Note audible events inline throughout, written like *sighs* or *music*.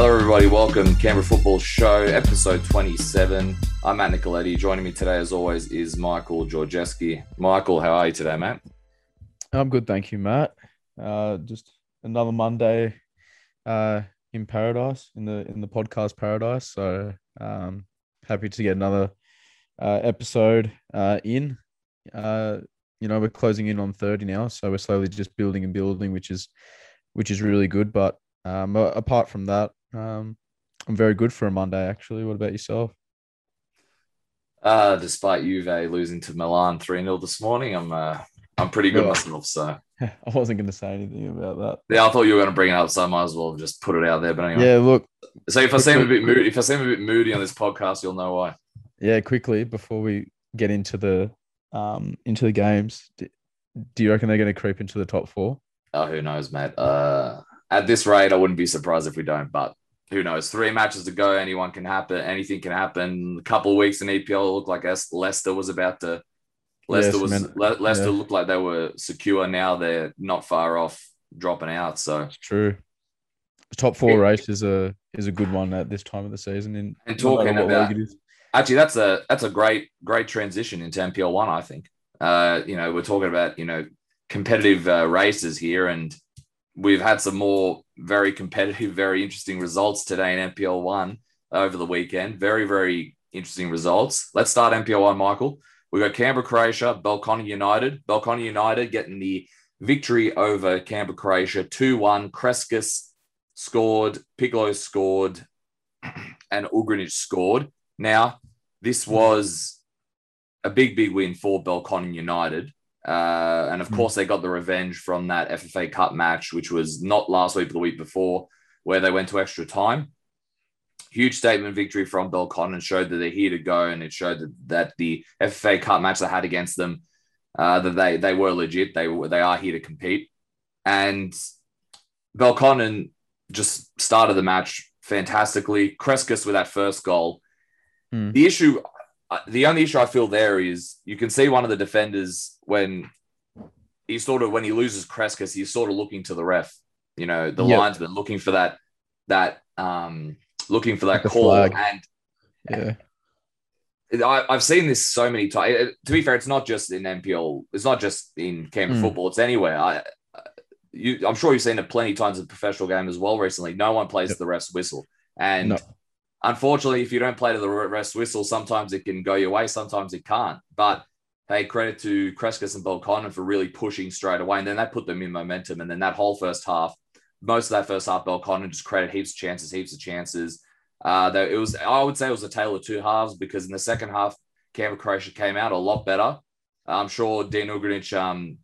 Hello, everybody. Welcome, Canberra Football Show, episode 27. I'm Matt Nicoletti. Joining me today, as always, is Michael Georgeski. Michael, how are you today, Matt? I'm good, thank you, Matt. Uh, just another Monday uh, in paradise, in the in the podcast paradise. So um, happy to get another uh, episode uh, in. Uh, you know, we're closing in on 30 now, so we're slowly just building and building, which is which is really good. But um, apart from that, um, I'm very good for a Monday, actually. What about yourself? Uh, despite Juve losing to Milan 3 0 this morning, I'm uh, I'm pretty good myself. So *laughs* I wasn't going to say anything about that. Yeah, I thought you were going to bring it up, so I might as well just put it out there. But anyway, yeah. Look, so if I seem a bit moody, if I seem a bit moody on this podcast, you'll know why. Yeah, quickly before we get into the um into the games, do, do you reckon they're going to creep into the top four? Oh, who knows, mate. Uh, at this rate, I wouldn't be surprised if we don't. But who knows? Three matches to go. Anyone can happen. Anything can happen. A couple of weeks in EPL looked like Leicester was about to. Leicester yes, was Le- Leicester yeah. looked like they were secure. Now they're not far off dropping out. So it's true. The top four race is a is a good one at this time of the season. In, and talking about actually, that's a that's a great great transition into NPL one. I think. Uh, you know, we're talking about you know competitive uh, races here, and we've had some more very competitive, very interesting results today in NPL one over the weekend. Very, very interesting results. Let's start NPL one, Michael. We've got Canberra Croatia, Belconnen United. Belconnen United getting the victory over Canberra Croatia 2 1. Kreskas scored, Piccolo scored, *clears throat* and Ugrinic scored. Now, this was a big, big win for Belconnen United. Uh, and of hmm. course, they got the revenge from that FFA Cup match, which was not last week, but the week before, where they went to extra time. Huge statement victory from Belconnen showed that they're here to go, and it showed that, that the FFA Cup match they had against them, uh, that they they were legit. They were they are here to compete, and Belconnen just started the match fantastically. Kreskas with that first goal. Mm. The issue the only issue I feel there is you can see one of the defenders when he sort of when he loses Kreskas, he's sort of looking to the ref, you know, the yep. linesman looking for that that um looking for that like call and yeah. I, have seen this so many times. To be fair, it's not just in NPL. It's not just in Canberra mm. football. It's anywhere. I, you, I'm sure you've seen it plenty of times in professional game as well recently. No one plays yep. the ref's whistle, and no unfortunately, if you don't play to the rest whistle, sometimes it can go your way, sometimes it can't. But hey, credit to Kreskas and Belconnen for really pushing straight away. And then that put them in momentum. And then that whole first half, most of that first half, Belconnen just credit heaps of chances, heaps of chances. Uh, it was, I would say it was a tale of two halves because in the second half, Canberra Croatia came out a lot better. I'm sure Dean Ugrinic um,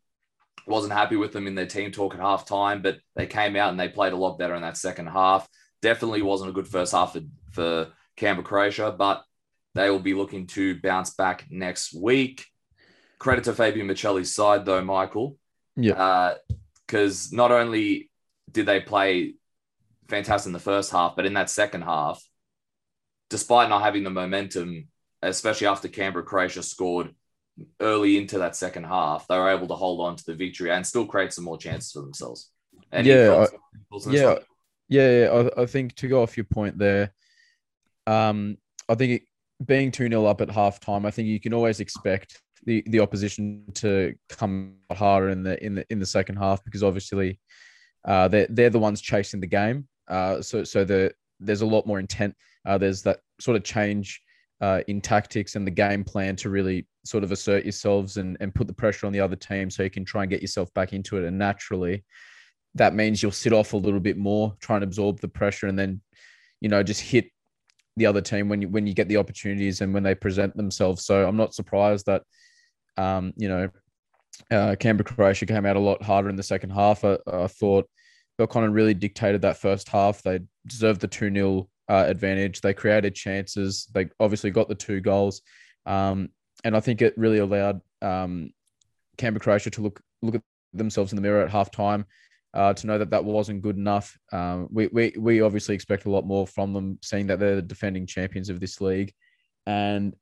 wasn't happy with them in their team talk at half time, but they came out and they played a lot better in that second half. Definitely wasn't a good first half for, for Canberra Croatia, but they will be looking to bounce back next week. Credit to Fabian Michelli's side, though, Michael. Yeah. Because uh, not only did they play fantastic in the first half, but in that second half, despite not having the momentum, especially after Canberra Croatia scored early into that second half, they were able to hold on to the victory and still create some more chances for themselves. Any yeah, I, yeah, yeah, yeah. I, I think to go off your point there, um, I think it, being 2 0 up at halftime, I think you can always expect the, the opposition to come harder in the in the in the second half because obviously uh, they're they're the ones chasing the game. Uh, so so the there's a lot more intent. Uh, there's that sort of change uh, in tactics and the game plan to really sort of assert yourselves and, and put the pressure on the other team so you can try and get yourself back into it. And naturally, that means you'll sit off a little bit more, try and absorb the pressure, and then you know just hit the other team when you when you get the opportunities and when they present themselves. So I'm not surprised that um, you know uh, Canberra Croatia came out a lot harder in the second half. I, I thought Belconnen really dictated that first half. They deserved the two 0 uh, advantage. They created chances. They obviously got the two goals, um, and I think it really allowed um, Canberra Croatia to look look at themselves in the mirror at halftime uh, to know that that wasn't good enough. Um, we, we, we obviously expect a lot more from them, seeing that they're the defending champions of this league. And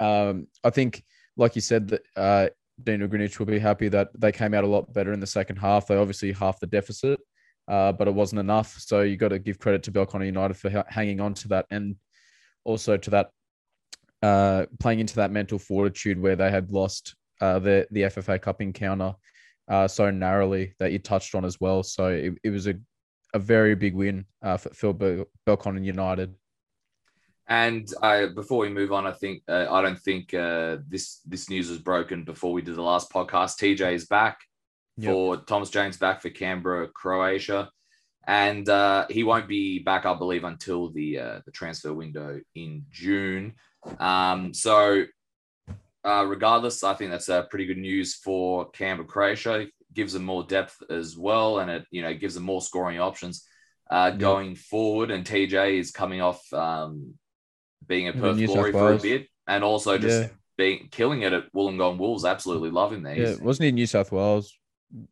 um, I think, like you said, that uh, Dean Ugrinic will be happy that they came out a lot better in the second half. They obviously half the deficit. uh, but it wasn't enough. So you got to give credit to Belconnen United for ha- hanging on to that, and also to that uh, playing into that mental fortitude where they had lost uh, the the FFA Cup encounter uh, so narrowly that you touched on as well. So it, it was a a very big win uh, for Phil Bel- Belconnen United. And uh, before we move on, I think uh, I don't think uh, this this news was broken before we did the last podcast. TJ is back yep. for Thomas James back for Canberra, Croatia, and uh, he won't be back, I believe, until the uh, the transfer window in June. Um, so, uh, regardless, I think that's a pretty good news for Canberra, Croatia. It Gives them more depth as well, and it you know gives them more scoring options going yep. forward. And TJ is coming off. Um, being a Perth Glory for a bit, and also just yeah. being killing it at Wollongong Wolves. Absolutely love him there. Yeah, wasn't he New South Wales?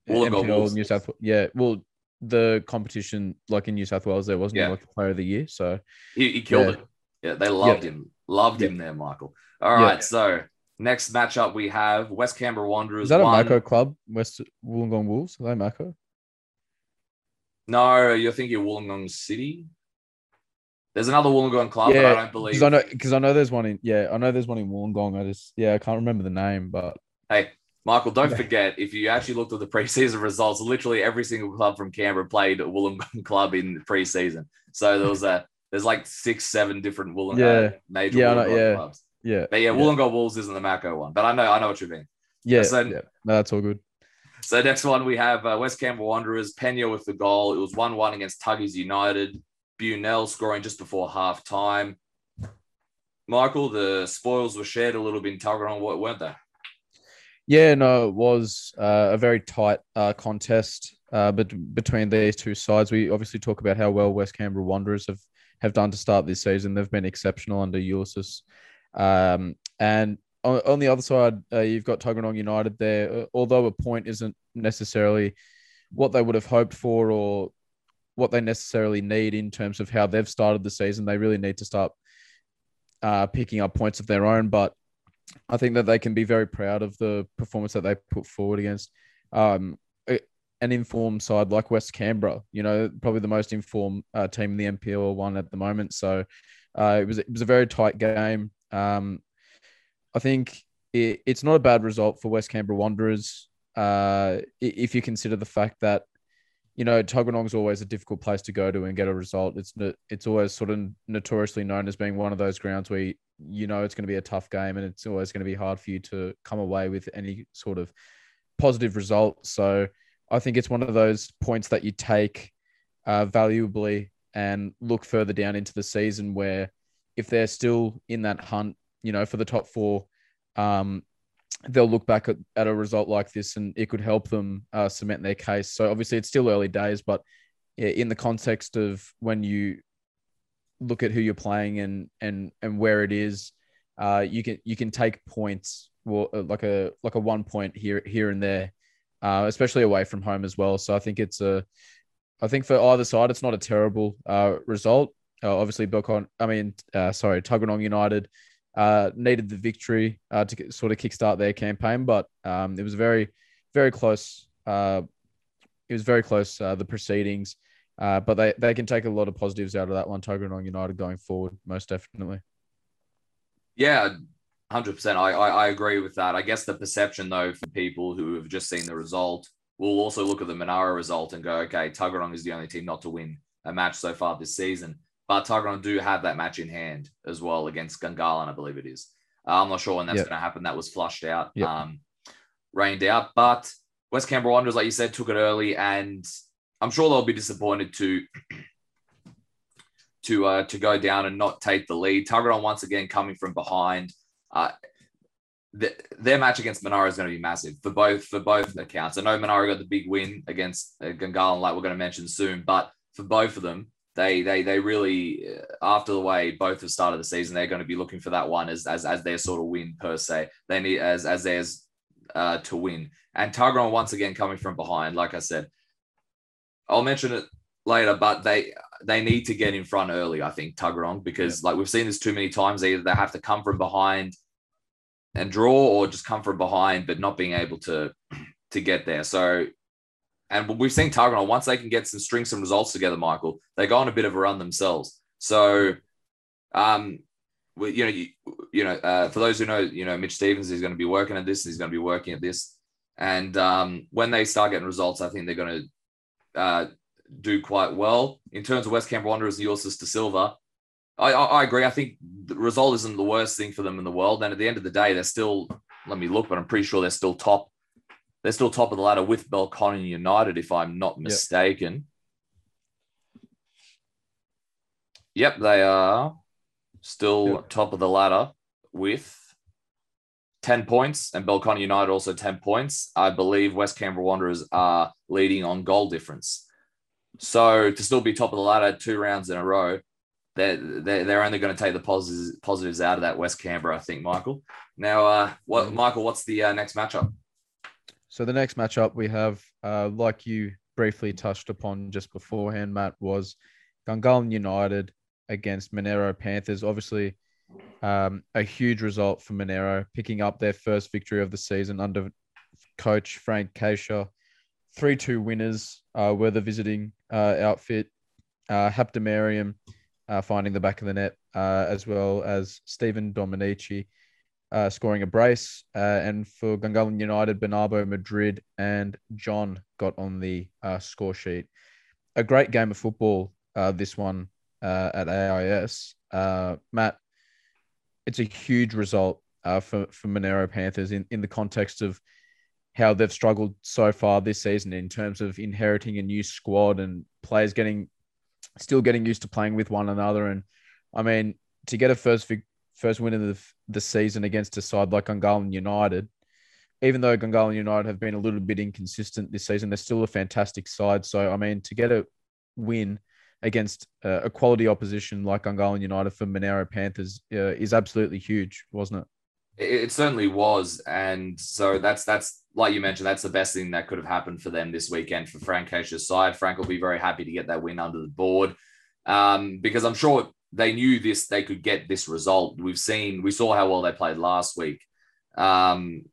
Wollongong Wolves. New South. Yeah, well, the competition like in New South Wales, there wasn't yeah. like the Player of the Year, so he, he killed it. Yeah, they loved him. Loved him there, Michael. All right, so next matchup we have West Canberra Wanderers. Is that a one... Mako club? West Wollongong Wolves? Are they Mako? No, you're thinking Wollongong City. There's another Wollongong club, yeah, but I don't believe. Because I know, because I know there's one in. Yeah, I know there's one in Wollongong. I just, yeah, I can't remember the name, but hey, Michael, don't forget if you actually looked at the preseason results, literally every single club from Canberra played a Wollongong *laughs* club in the preseason. So there was a there's like six, seven different Wollongong yeah. uh, major yeah, Wollongong yeah. clubs. Yeah, but yeah, yeah, Wollongong Wolves isn't the Mako one, but I know I know what you mean. Yeah, so, yeah, no, that's all good. So next one we have uh, West Canberra Wanderers, Pena with the goal. It was one one against Tuggies United. Bunell scoring just before half time. Michael, the spoils were shared a little bit in Tuggeranong, weren't they? Yeah, no, it was uh, a very tight uh, contest uh, but between these two sides. We obviously talk about how well West Canberra Wanderers have, have done to start this season. They've been exceptional under Ulysses. Um, and on, on, the other side, uh, you've got Tuggeranong United there. Uh, although a point isn't necessarily what they would have hoped for or what they necessarily need in terms of how they've started the season. They really need to start uh, picking up points of their own. But I think that they can be very proud of the performance that they put forward against um, an informed side like West Canberra. You know, probably the most informed uh, team in the NPL one at the moment. So uh, it was it was a very tight game. Um, I think it, it's not a bad result for West Canberra Wanderers uh, if you consider the fact that you know, is always a difficult place to go to and get a result. It's it's always sort of notoriously known as being one of those grounds where you, you know it's going to be a tough game and it's always going to be hard for you to come away with any sort of positive result. So I think it's one of those points that you take uh, valuably and look further down into the season where if they're still in that hunt, you know, for the top four, um, they'll look back at, at a result like this and it could help them uh, cement their case. So obviously it's still early days, but in the context of when you look at who you're playing and and and where it is, uh, you can you can take points well uh, like a like a one point here here and there, uh, especially away from home as well. So I think it's a I think for either side it's not a terrible uh, result. Uh, obviously, Belcon, I mean, uh, sorry, Tuggeranong United uh, needed the victory uh, to sort of kickstart their campaign, but um, it was very, very close. Uh, it was very close uh, the proceedings, uh, but they they can take a lot of positives out of that one. Tuggeranong United going forward, most definitely. Yeah, hundred percent. I, I I agree with that. I guess the perception though for people who have just seen the result will also look at the Monaro result and go, okay, Tuggeranong is the only team not to win a match so far this season. But Tuggeranong do have that match in hand as well against Gungahlin, I believe it is. Uh, I'm not sure when that's yep. going to happen. That was flushed out, yep. um, rained out. But West Canberra Wanderers, like you said, took it early, and I'm sure they'll be disappointed to *clears throat* to uh, to go down and not take the lead. Tuggeranong once again coming from behind. Uh, the, their match against Monaro is going to be massive for both for both accounts. I know Monaro got the big win against uh, Gungahlin, like we're going to mention soon, but for both of them, they they they really uh, after the way both have started the season, they're going to be looking for that one as as, as their sort of win per se. They need as as theirs uh, to win. And Tuggeranong once again coming from behind, like I said, I'll mention it later, but they they need to get in front early. I think Tuggeranong because yeah. like we've seen this too many times. Either they have to come from behind and draw, or just come from behind but not being able to *clears throat* to get there. So and we've seen Tuggeranong once they can get some string some results together, Michael, they go on a bit of a run themselves. So, um, we, you know, you, you know, uh, for those who know, you know, Mitch Stevens is going to be working at this. He's going to be working at this, and um, when they start getting results, I think they're going to uh, do quite well in terms of West Canberra Wanderers and Ulysses De Silva. I, I, I agree. I think the result isn't the worst thing for them in the world, and at the end of the day, they're still. Let me look, but I'm pretty sure they're still top. They're still top of the ladder with Belconnen United, if I'm not mistaken. Yep, yep they are still yep. top of the ladder with 10 points, and Belconnen United also 10 points. I believe West Canberra Wanderers are leading on goal difference. So to still be top of the ladder two rounds in a row, they're, they're, they're only going to take the positives, positives out of that West Canberra, I think, Michael. Now, uh, what, mm. Michael, what's the uh, next matchup? So the next matchup we have, uh, like you briefly touched upon just beforehand, Matt, was Gungahlin United against Monaro Panthers. Obviously, um, a huge result for Monaro, picking up their first victory of the season under coach Frank Kasha. 3 2 winners uh, were the visiting uh, outfit. Uh, Haptomarium uh, finding the back of the net, uh, as well as Stephen Dominici uh, scoring a brace. Uh, and for Gungahlin United, Bernardo Madrid and John got on the uh, score sheet. A great game of football, uh, this one at AIS. Matt, it's a huge result for, for Monaro Panthers in, in the context of how they've struggled so far this season in terms of inheriting a new squad and players getting still getting used to playing with one another. And I mean, to get a first first win of the, the season against a side like Gungahlin United, even though Gungahlin United have been a little bit inconsistent this season, they're still a fantastic side. So I mean, to get a win against uh, a quality opposition like Gungahlin United for Monaro Panthers uh, is absolutely huge, wasn't it? It certainly was, and so that's that's like you mentioned, that's the best thing that could have happened for them this weekend for Frank Kasha's side. Frank will be very happy to get that win under the board um, because I'm sure they knew this they could get this result. We've seen we saw how well they played last week, um,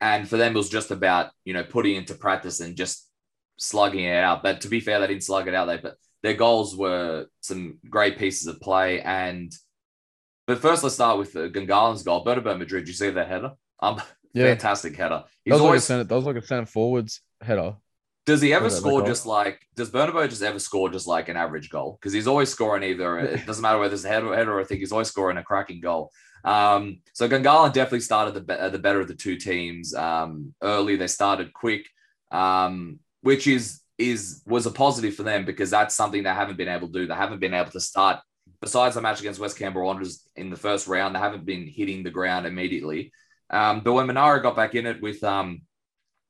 and for them it was just about you know putting into practice and just slugging it out. But to be fair, they didn't slug it out. They but their goals were some great pieces of play and but first, let's start with the Gungahlin's goal. Bernabeu Madrid, you see that header? Um, yeah. *laughs* fantastic header. He's that was, always, like center, that was like a center forwards header. Does he ever score just like? Does Bernabeu just ever score just like an average goal? Because he's always scoring either. *laughs* It doesn't matter whether it's a header or header. I think he's always scoring a cracking goal. Um, so Gungahlin definitely started the the better of the two teams um, early. They started quick, um, which is is was a positive for them because that's something they haven't been able to do. They haven't been able to start besides the match against West Canberra Wanderers in the first round, they haven't been hitting the ground immediately. Um, but when Monaro got back in it with um,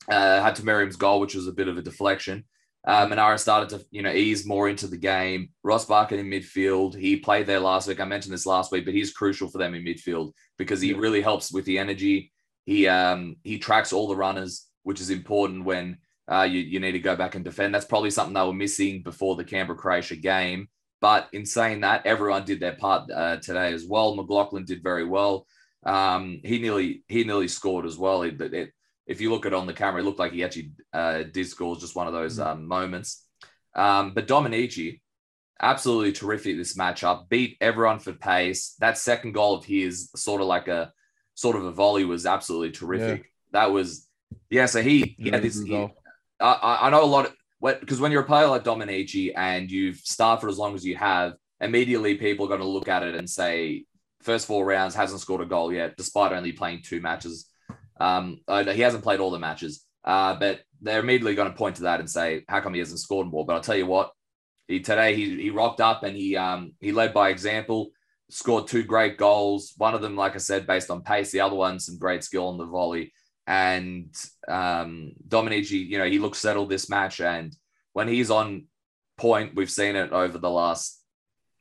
uh, had to Merriam's goal, which was a bit of a deflection, uh, Monaro started to you know ease more into the game. Ross Barker in midfield, he played there last week. I mentioned this last week, but he's crucial for them in midfield because he really helps with the energy. He um, he tracks all the runners, which is important when uh, you, you need to go back and defend. That's probably something they were missing before the Canberra Croatia game. But in saying that, everyone did their part uh, today as well. McLaughlin did very well. Um, he nearly he nearly scored as well. It, it, if you look at it on the camera, it looked like he actually uh, did score. Just one of those mm. um, moments. Um, but Dominici, absolutely terrific this matchup. Beat everyone for pace. That second goal of his, sort of like a sort of a volley, was absolutely terrific. Yeah. That was yeah. So he, he had this. He, I, I know a lot. Of, because when you're a player like Dominici and you've started for as long as you have, immediately people are going to look at it and say, first four rounds hasn't scored a goal yet, despite only playing two matches. Um, he hasn't played all the matches, uh, but they're immediately going to point to that and say, how come he hasn't scored more? But I'll tell you what, he today he he rocked up and he um he led by example, scored two great goals. One of them, like I said, based on pace. The other one, some great skill on the volley. And um, Dominici, you know, he looks settled this match. And when he's on point, we've seen it over the last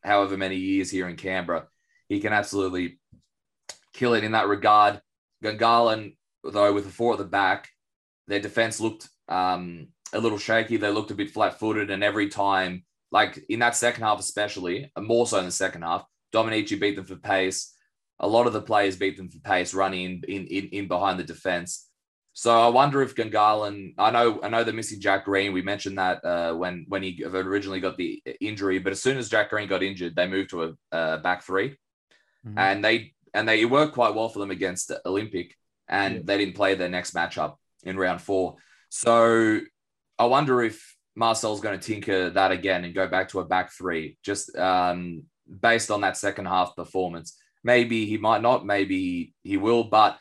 however many years here in Canberra. He can absolutely kill it in that regard. Gungahlin, though, with the four at the back, their defense looked um, a little shaky. They looked a bit flat footed. And every time, like in that second half, especially, more so in the second half, Dominici beat them for pace a lot of the players beat them for pace, running in, in, in, in behind the defense. So I wonder if Gungahlin. I know I know they're missing Jack Green. We mentioned that uh, when when he originally got the injury, but as soon as Jack Green got injured, they moved to a uh, back 3 mm-hmm. and they and they it worked quite well for them against Olympic, and yeah. they didn't play their next matchup in round four. So I wonder if Marcel's going to tinker that again and go back to a back three, just um, based on that second half performance. Maybe he might not, maybe he will, but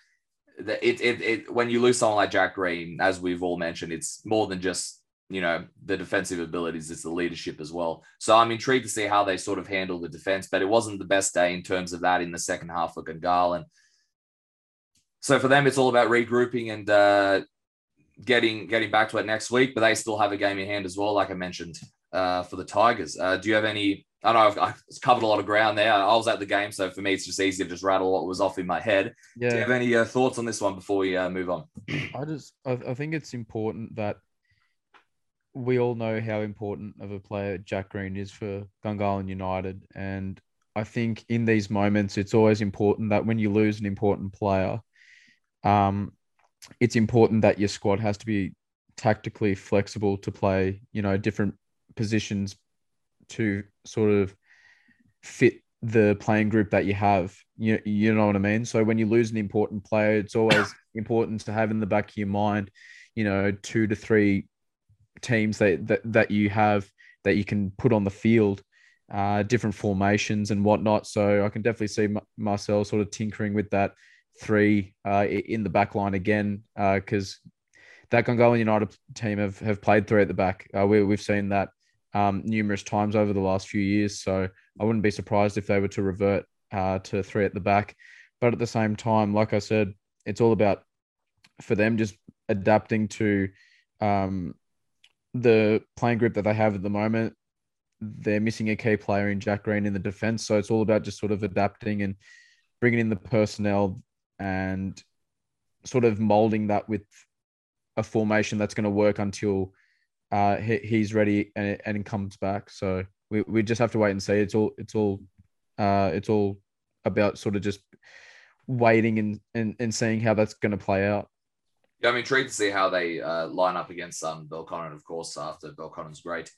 it, it, it when you lose someone like Jack Green, as we've all mentioned, it's more than just you know the defensive abilities; it's the leadership as well. So I'm intrigued to see how they sort of handle the defense, but it wasn't the best day in terms of that in the second half for Gungahlin. So for them, it's all about regrouping and uh, getting getting back to it next week. But they still have a game in hand as well, like I mentioned uh, for the Tigers. Uh, do you have any I know I've, I've, covered a lot of ground there. I was at the game, so for me, it's just easy to just rattle what was off in my head. Yeah. Do you have any uh, thoughts on this one before we uh, move on? *clears throat* I just, I, I, think it's important that we all know how important of a player Jack Green is for Gungahlin United, and I think in these moments, it's always important that when you lose an important player, um, it's important that your squad has to be tactically flexible to play, you know, different positions to sort of fit the playing group that you have. You, you know what I mean? So when you lose an important player, it's always *coughs* important to have in the back of your mind, you know, two to three teams that that, that you have that you can put on the field, uh, different formations and whatnot. So I can definitely see Marcel sort of tinkering with that three uh, in the back line again because uh, that Gungahlin United team have, have played three at the back. Uh, we, we've seen that um, numerous times over the last few years. So I wouldn't be surprised if they were to revert uh, to three at the back. But at the same time, like I said, it's all about for them just adapting to um, the playing group that they have at the moment. They're missing a key player in Jack Green in the defense. So it's all about just sort of adapting and bringing in the personnel and sort of molding that with a formation that's going to work until uh, he, he's ready and, and comes back. So we, we just have to wait and see. It's all it's all uh, it's all about sort of just waiting and, and, and seeing how that's going to play out. Yeah, I'm intrigued to see how they uh, line up against um, Belconnen, of course, after Belconnen's great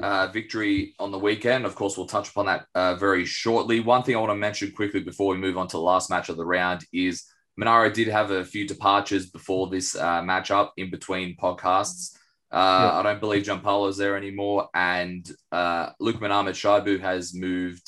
uh, victory on the weekend. Of course, we'll touch upon that uh, very shortly. One thing I want to mention quickly before we move on to the last match of the round is Monaro did have a few departures before this uh, matchup in between podcasts. Uh, yeah. I don't believe Gianpaolo's there anymore. And uh, Lukman Ahmed Shaibu has moved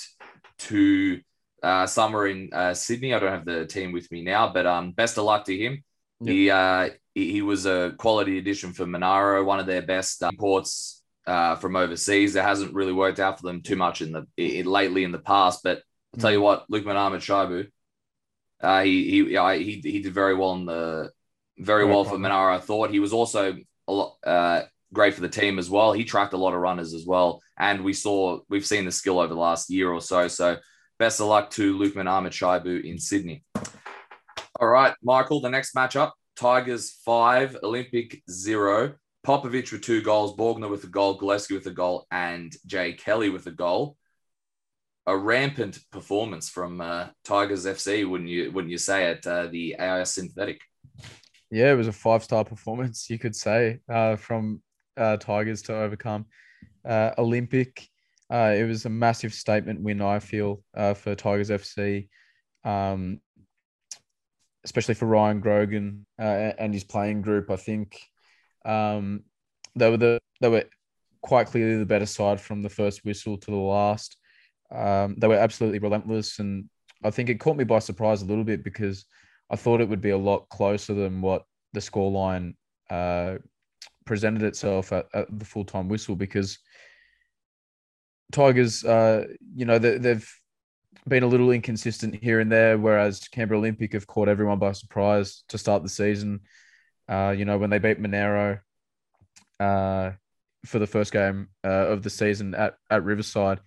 to uh, somewhere in uh, Sydney. I don't have the team with me now, but um, best of luck to him. Yeah. He, uh, he, he was a quality addition for Monaro, one of their best imports uh, from overseas. It hasn't really worked out for them too much in the in, lately in the past, but I'll tell you what, Lukman Ahmed Shaibu, uh, he he, he he did very well in the very well for Monaro. I thought he was also a lot uh, great for the team as well. He tracked a lot of runners as well, and we saw we've seen the skill over the last year or so. So best of luck to Lukman Ahmed Shaibu in Sydney. All right, Michael. The next matchup: Tigers five, Olympic zero. Popovic with two goals, Borgner with a goal, Gillespie with a goal, and Jay Kelly with a goal. A rampant performance from uh, Tigers FC, wouldn't you? Wouldn't you say at uh, the AIS Synthetic? yeah, it was a five star performance, you could say, uh, from uh, Tigers to overcome uh, Olympic. Uh, it was a massive statement win, I feel, for Tigers FC, um, especially for Ryan Grogan and his playing group. I think um, they were the they were quite clearly the better side from the first whistle to the last. Um, they were absolutely relentless, and I think it caught me by surprise a little bit because I thought it would be a lot closer than what the scoreline uh, presented itself at, at the full time whistle because Tigers, uh, you know, they, they've been a little inconsistent here and there, whereas Canberra Olympic have caught everyone by surprise to start the season. Uh, you know, when they beat Monaro uh, for the first game uh, of the season at, at Riverside,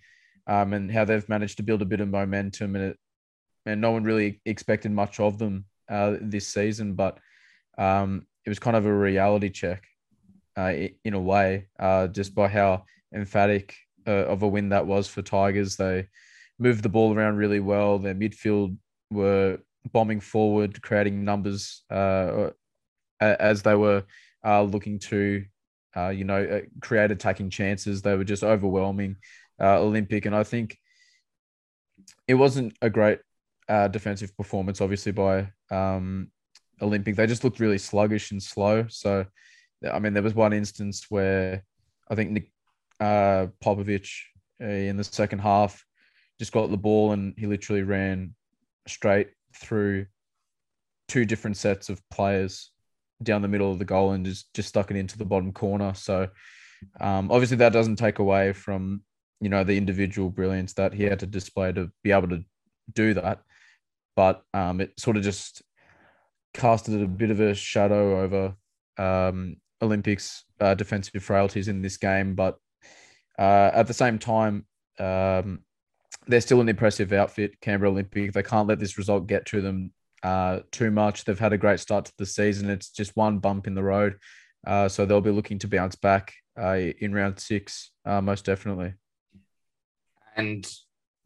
um, and how they've managed to build a bit of momentum, and it, and no one really expected much of them uh, this season, but um, it was kind of a reality check uh, in a way, just by how emphatic of a win that was for Tigers. They moved the ball around really well. Their midfield were bombing forward, creating numbers uh, as they were uh, looking to, uh, you know, uh, create attacking chances. They were just overwhelming uh, Olympic, and I think it wasn't a great uh, defensive performance, obviously by um, Olympic. They just looked really sluggish and slow. So, I mean, there was one instance where I think Nick uh, Popovic uh, in the second half just got the ball and he literally ran straight through two different sets of players down the middle of the goal and just just stuck it into the bottom corner. So um, obviously that doesn't take away from you know the individual brilliance that he had to display to be able to do that, but um, it sort of just casted a bit of a shadow over um, Olympics uh, defensive frailties in this game. But uh, at the same time, um, they're still an impressive outfit, Canberra Olympic. They can't let this result get to them uh, too much. They've had a great start to the season. It's just one bump in the road. Uh, so they'll be looking to bounce back uh, in round six, uh, most definitely. And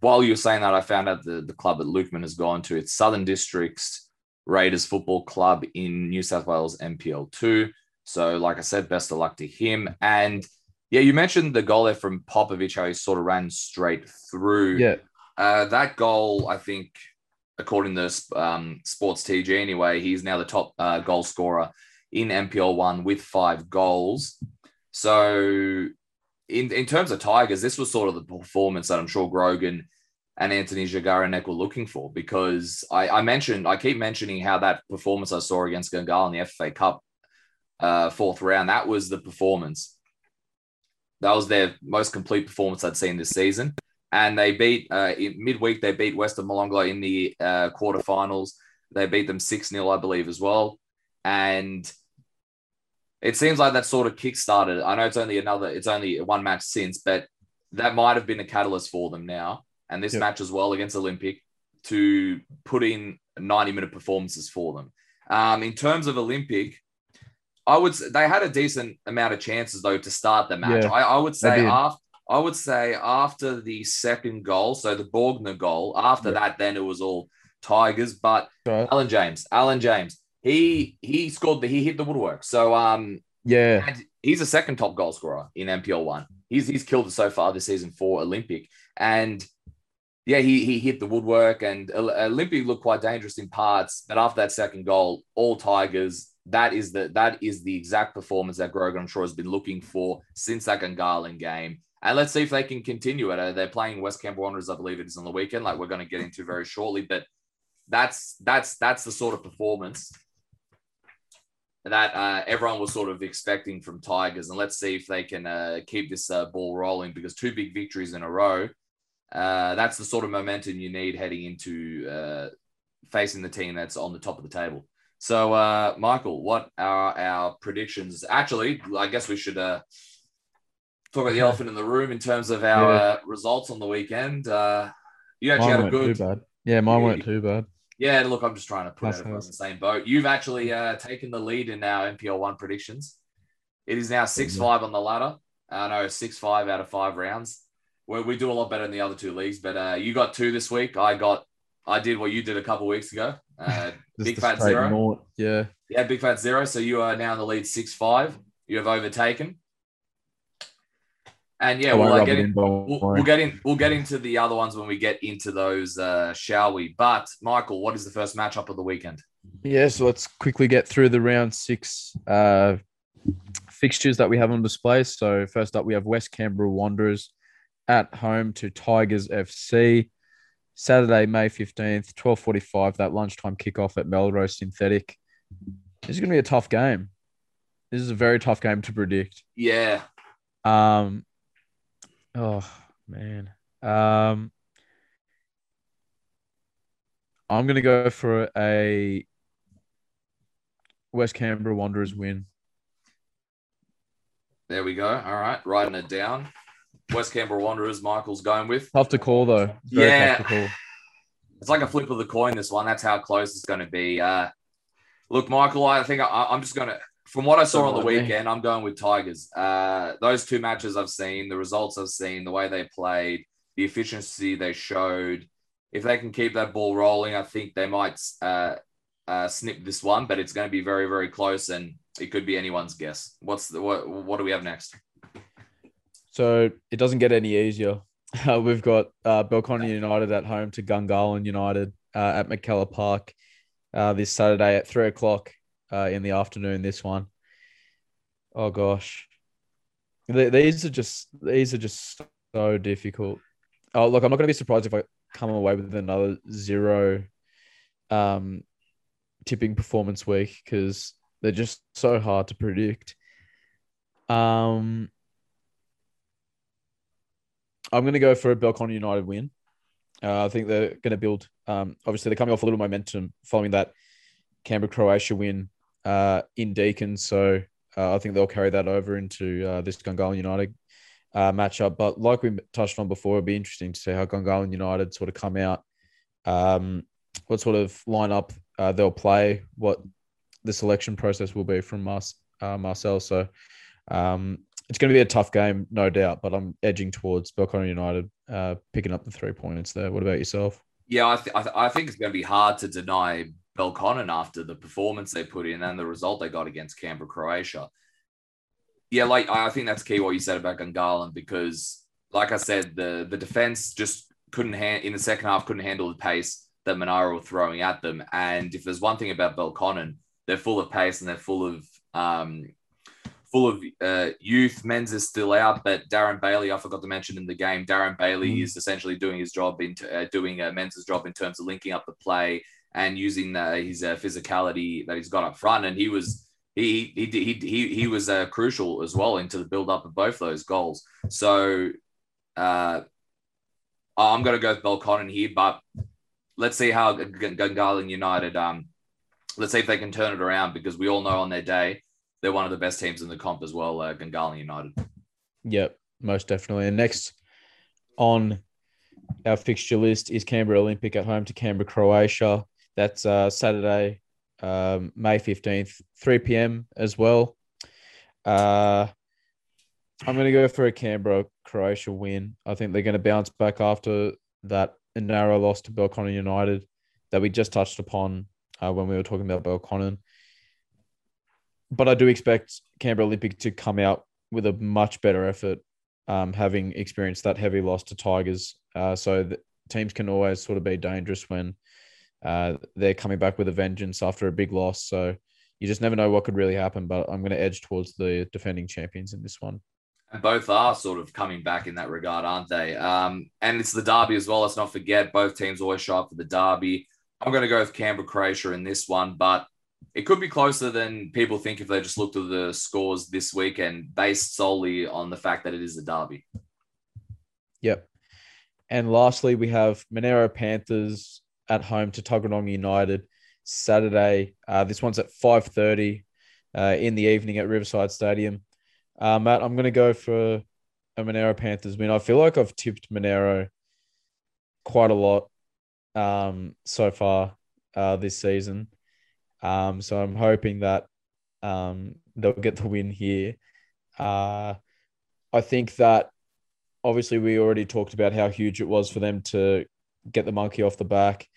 while you were saying that, I found out the, the club that Lukman has gone to. It's Southern Districts Raiders Football Club in New South Wales NPL 2. So, like I said, best of luck to him. And yeah, you mentioned the goal there from Popovic, how he sort of ran straight through. Yeah. Uh, that goal, I think, according to um, Sports TG anyway, he's now the top uh, goal scorer in NPL one with five goals. So, in, in terms of Tigers, this was sort of the performance that I'm sure Grogan and Anthony Jagaranek were looking for because I, I, mentioned, I keep mentioning how that performance I saw against Gungahl in the FA Cup uh, fourth round, that was the performance that was their most complete performance I'd seen this season. And they beat uh, midweek. They beat Western Molonglo in the uh, quarterfinals. They beat them six 0 I believe, as well. And it seems like that sort of kick-started. I know it's only another, it's only one match since, but that might have been a catalyst for them now. And this yep. match as well against Olympic to put in 90 minute performances for them. Um, in terms of Olympic, I would they had a decent amount of chances though to start the match. Yeah, I, I, would say after I would say after the second goal, so the Borgner goal, after yeah. that, then it was all Tigers. But right. Alan James, Alan James, he he scored the he hit the woodwork. So um yeah, he's a second top goal scorer in NPL one. He's he's killed it so far this season for Olympic, and yeah, he he hit the woodwork, and Olympic looked quite dangerous in parts. But after that second goal, all Tigers that is the that is the exact performance that Grogan, I'm sure, has been looking for since that Gungahlin game. And let's see if they can continue it. Uh, they're playing West Camp Wanderers, I believe it is on the weekend, like we're going to get into very shortly. But that's that's that's the sort of performance that uh, everyone was sort of expecting from Tigers. And let's see if they can uh, keep this uh, ball rolling because two big victories in a row. Uh, that's the sort of momentum you need heading into uh, facing the team that's on the top of the table. So, Michael, what are our predictions? Actually, I guess we should talk about the elephant in the room in terms of our yeah. uh, results on the weekend. Uh, you actually mine had a good. Too bad. Yeah, mine yeah, weren't too bad. Yeah, look, I'm just trying to put everyone in the same boat. You've actually uh, taken the lead in our NPL one predictions. It is now six five on the ladder. I know six five out of five rounds. We, we do a lot better in the other two leagues, but uh, you got two this week. I got I did what you did a couple weeks ago. Uh, *laughs* big fat zero. Yeah. Yeah, big fat zero. So you are now in the lead six five. You have overtaken. And yeah, we'll, uh, get in, we'll, we'll, get in. We'll get into the other ones when we get into those, uh, shall we? But Michael, what is the first matchup of the weekend? Yeah, so let's quickly get through the round six uh, fixtures that we have on display. So first up, we have West Canberra Wanderers at home to Tigers FC. Saturday, May 15th, 12.45, that lunchtime kickoff at Melrose Synthetic. This is going to be a tough game. This is a very tough game to predict. Yeah. Um. Oh, man. Um. I'm going to go for a West Canberra Wanderers win. There we go. All right. Writing it down. West Canberra Wanderers, Michael's going with. Tough to call though. yeah. Call. It's like a flip of the coin, this one. That's how close it's going to be. Uh, look, Michael, I think I, am just going to, from what I saw on the weekend, I'm going with Tigers. Uh, those two matches I've seen, the results I've seen, the way they played, the efficiency they showed. If they can keep that ball rolling, I think they might uh, uh, snip this one, but it's going to be very, very close, and it could be anyone's guess. What's the what? What do we have next? So it doesn't get any easier. *laughs* Uh, we've got uh, Belconnen United at home to Gungahlin United uh, at McKellar Park uh, this Saturday at three o'clock uh, in the afternoon. This one. Oh gosh, these are just these are just so difficult. Oh look, I'm not going to be surprised if I come away with another zero um, tipping performance week because they're just so hard to predict. Um, I'm going to go for a Belconnen United win. Uh, I think they're going to build. Um, obviously, they're coming off a little momentum following that Canberra Croatia win uh, in Deakin, so uh, I think they'll carry that over into uh, this Gungahlin United uh, matchup. But like we touched on before, it'll be interesting to see how Gungahlin United sort of come out, um, what sort of lineup uh, they'll play, what the selection process will be from Mar- Marcel. So um, it's going to be a tough game, no doubt, but I'm edging towards Belconnen United uh, picking up the three points there. What about yourself? Yeah, I, th- I, th- I, think it's going to be hard to deny Belconnen after the performance they put in and the result they got against Canberra, Croatia. Yeah, like I think that's key what you said about Gungahlin because, like I said, the the defense just couldn't hand in the second half couldn't handle the pace that Monaro were throwing at them. And if there's one thing about Belconnen, they're full of pace and they're full of um, full of uh, youth. Men's is still out, but Darren Bailey, I forgot to mention in the game, Darren Bailey mm. is essentially doing his job in uh, doing uh, Men's job in terms of linking up the play and using uh, his uh, physicality that he's got up front. And he was he he he he, he was uh, crucial as well into the build up of both those goals. So uh, I'm going to go with Belconnen here, but let's see how Gungahlin United um let's see if they can turn it around because we all know on their day they're one of the best teams in the comp as well, uh, United. Yep, most definitely. And next on our fixture list is Canberra Olympic at home to Canberra, Croatia. That's uh, Saturday, um, May 15th, 3 p.m. as well. Uh, I'm going to go for a Canberra Croatia win. I think they're going to bounce back after that narrow loss to Belconnen United that we just touched upon uh, when we were talking about Belconnen but I do expect Canberra Olympic to come out with a much better effort, um, having experienced that heavy loss to Tigers. Uh, so teams can always sort of be dangerous when uh, they're coming back with a vengeance after a big loss. So you just never know what could really happen. But I'm going to edge towards the defending champions in this one. And both are sort of coming back in that regard, aren't they? Um, and it's the derby as well. Let's not forget both teams always show up for the derby. I'm going to go with Canberra Croatia in this one, but it could be closer than people think if they just looked at the scores this weekend based solely on the fact that it is a derby. Yep. And lastly, we have Monaro Panthers at home to Tuggeranong United Saturday. Uh, this one's at 5.30 uh, in the evening at Riverside Stadium. Uh, Matt, I'm going to go for a Monaro Panthers win. I feel like I've tipped Monaro quite a lot um, so far uh, this season. Um, so I'm hoping that um, they'll get the win here. Uh, I think that obviously we already talked about how huge it was for them to get the monkey off the back,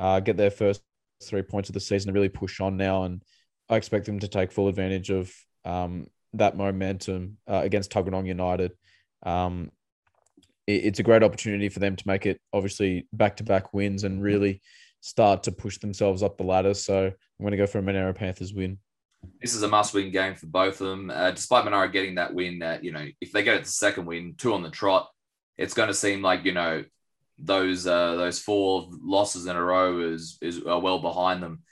uh, get their first three points of the season and really push on now. And I expect them to take full advantage of um, that momentum uh, against Tuggeranong United. Um, it, it's a great opportunity for them to make it obviously back to back wins and really start to push themselves up the ladder. So I'm going to go for a Monaro Panthers win. This is a must-win game for both of them. Uh, despite Monaro getting that win, uh, you know, if they get it to second win, two on the trot, it's going to seem like you know those uh, those four losses in a row is is well behind them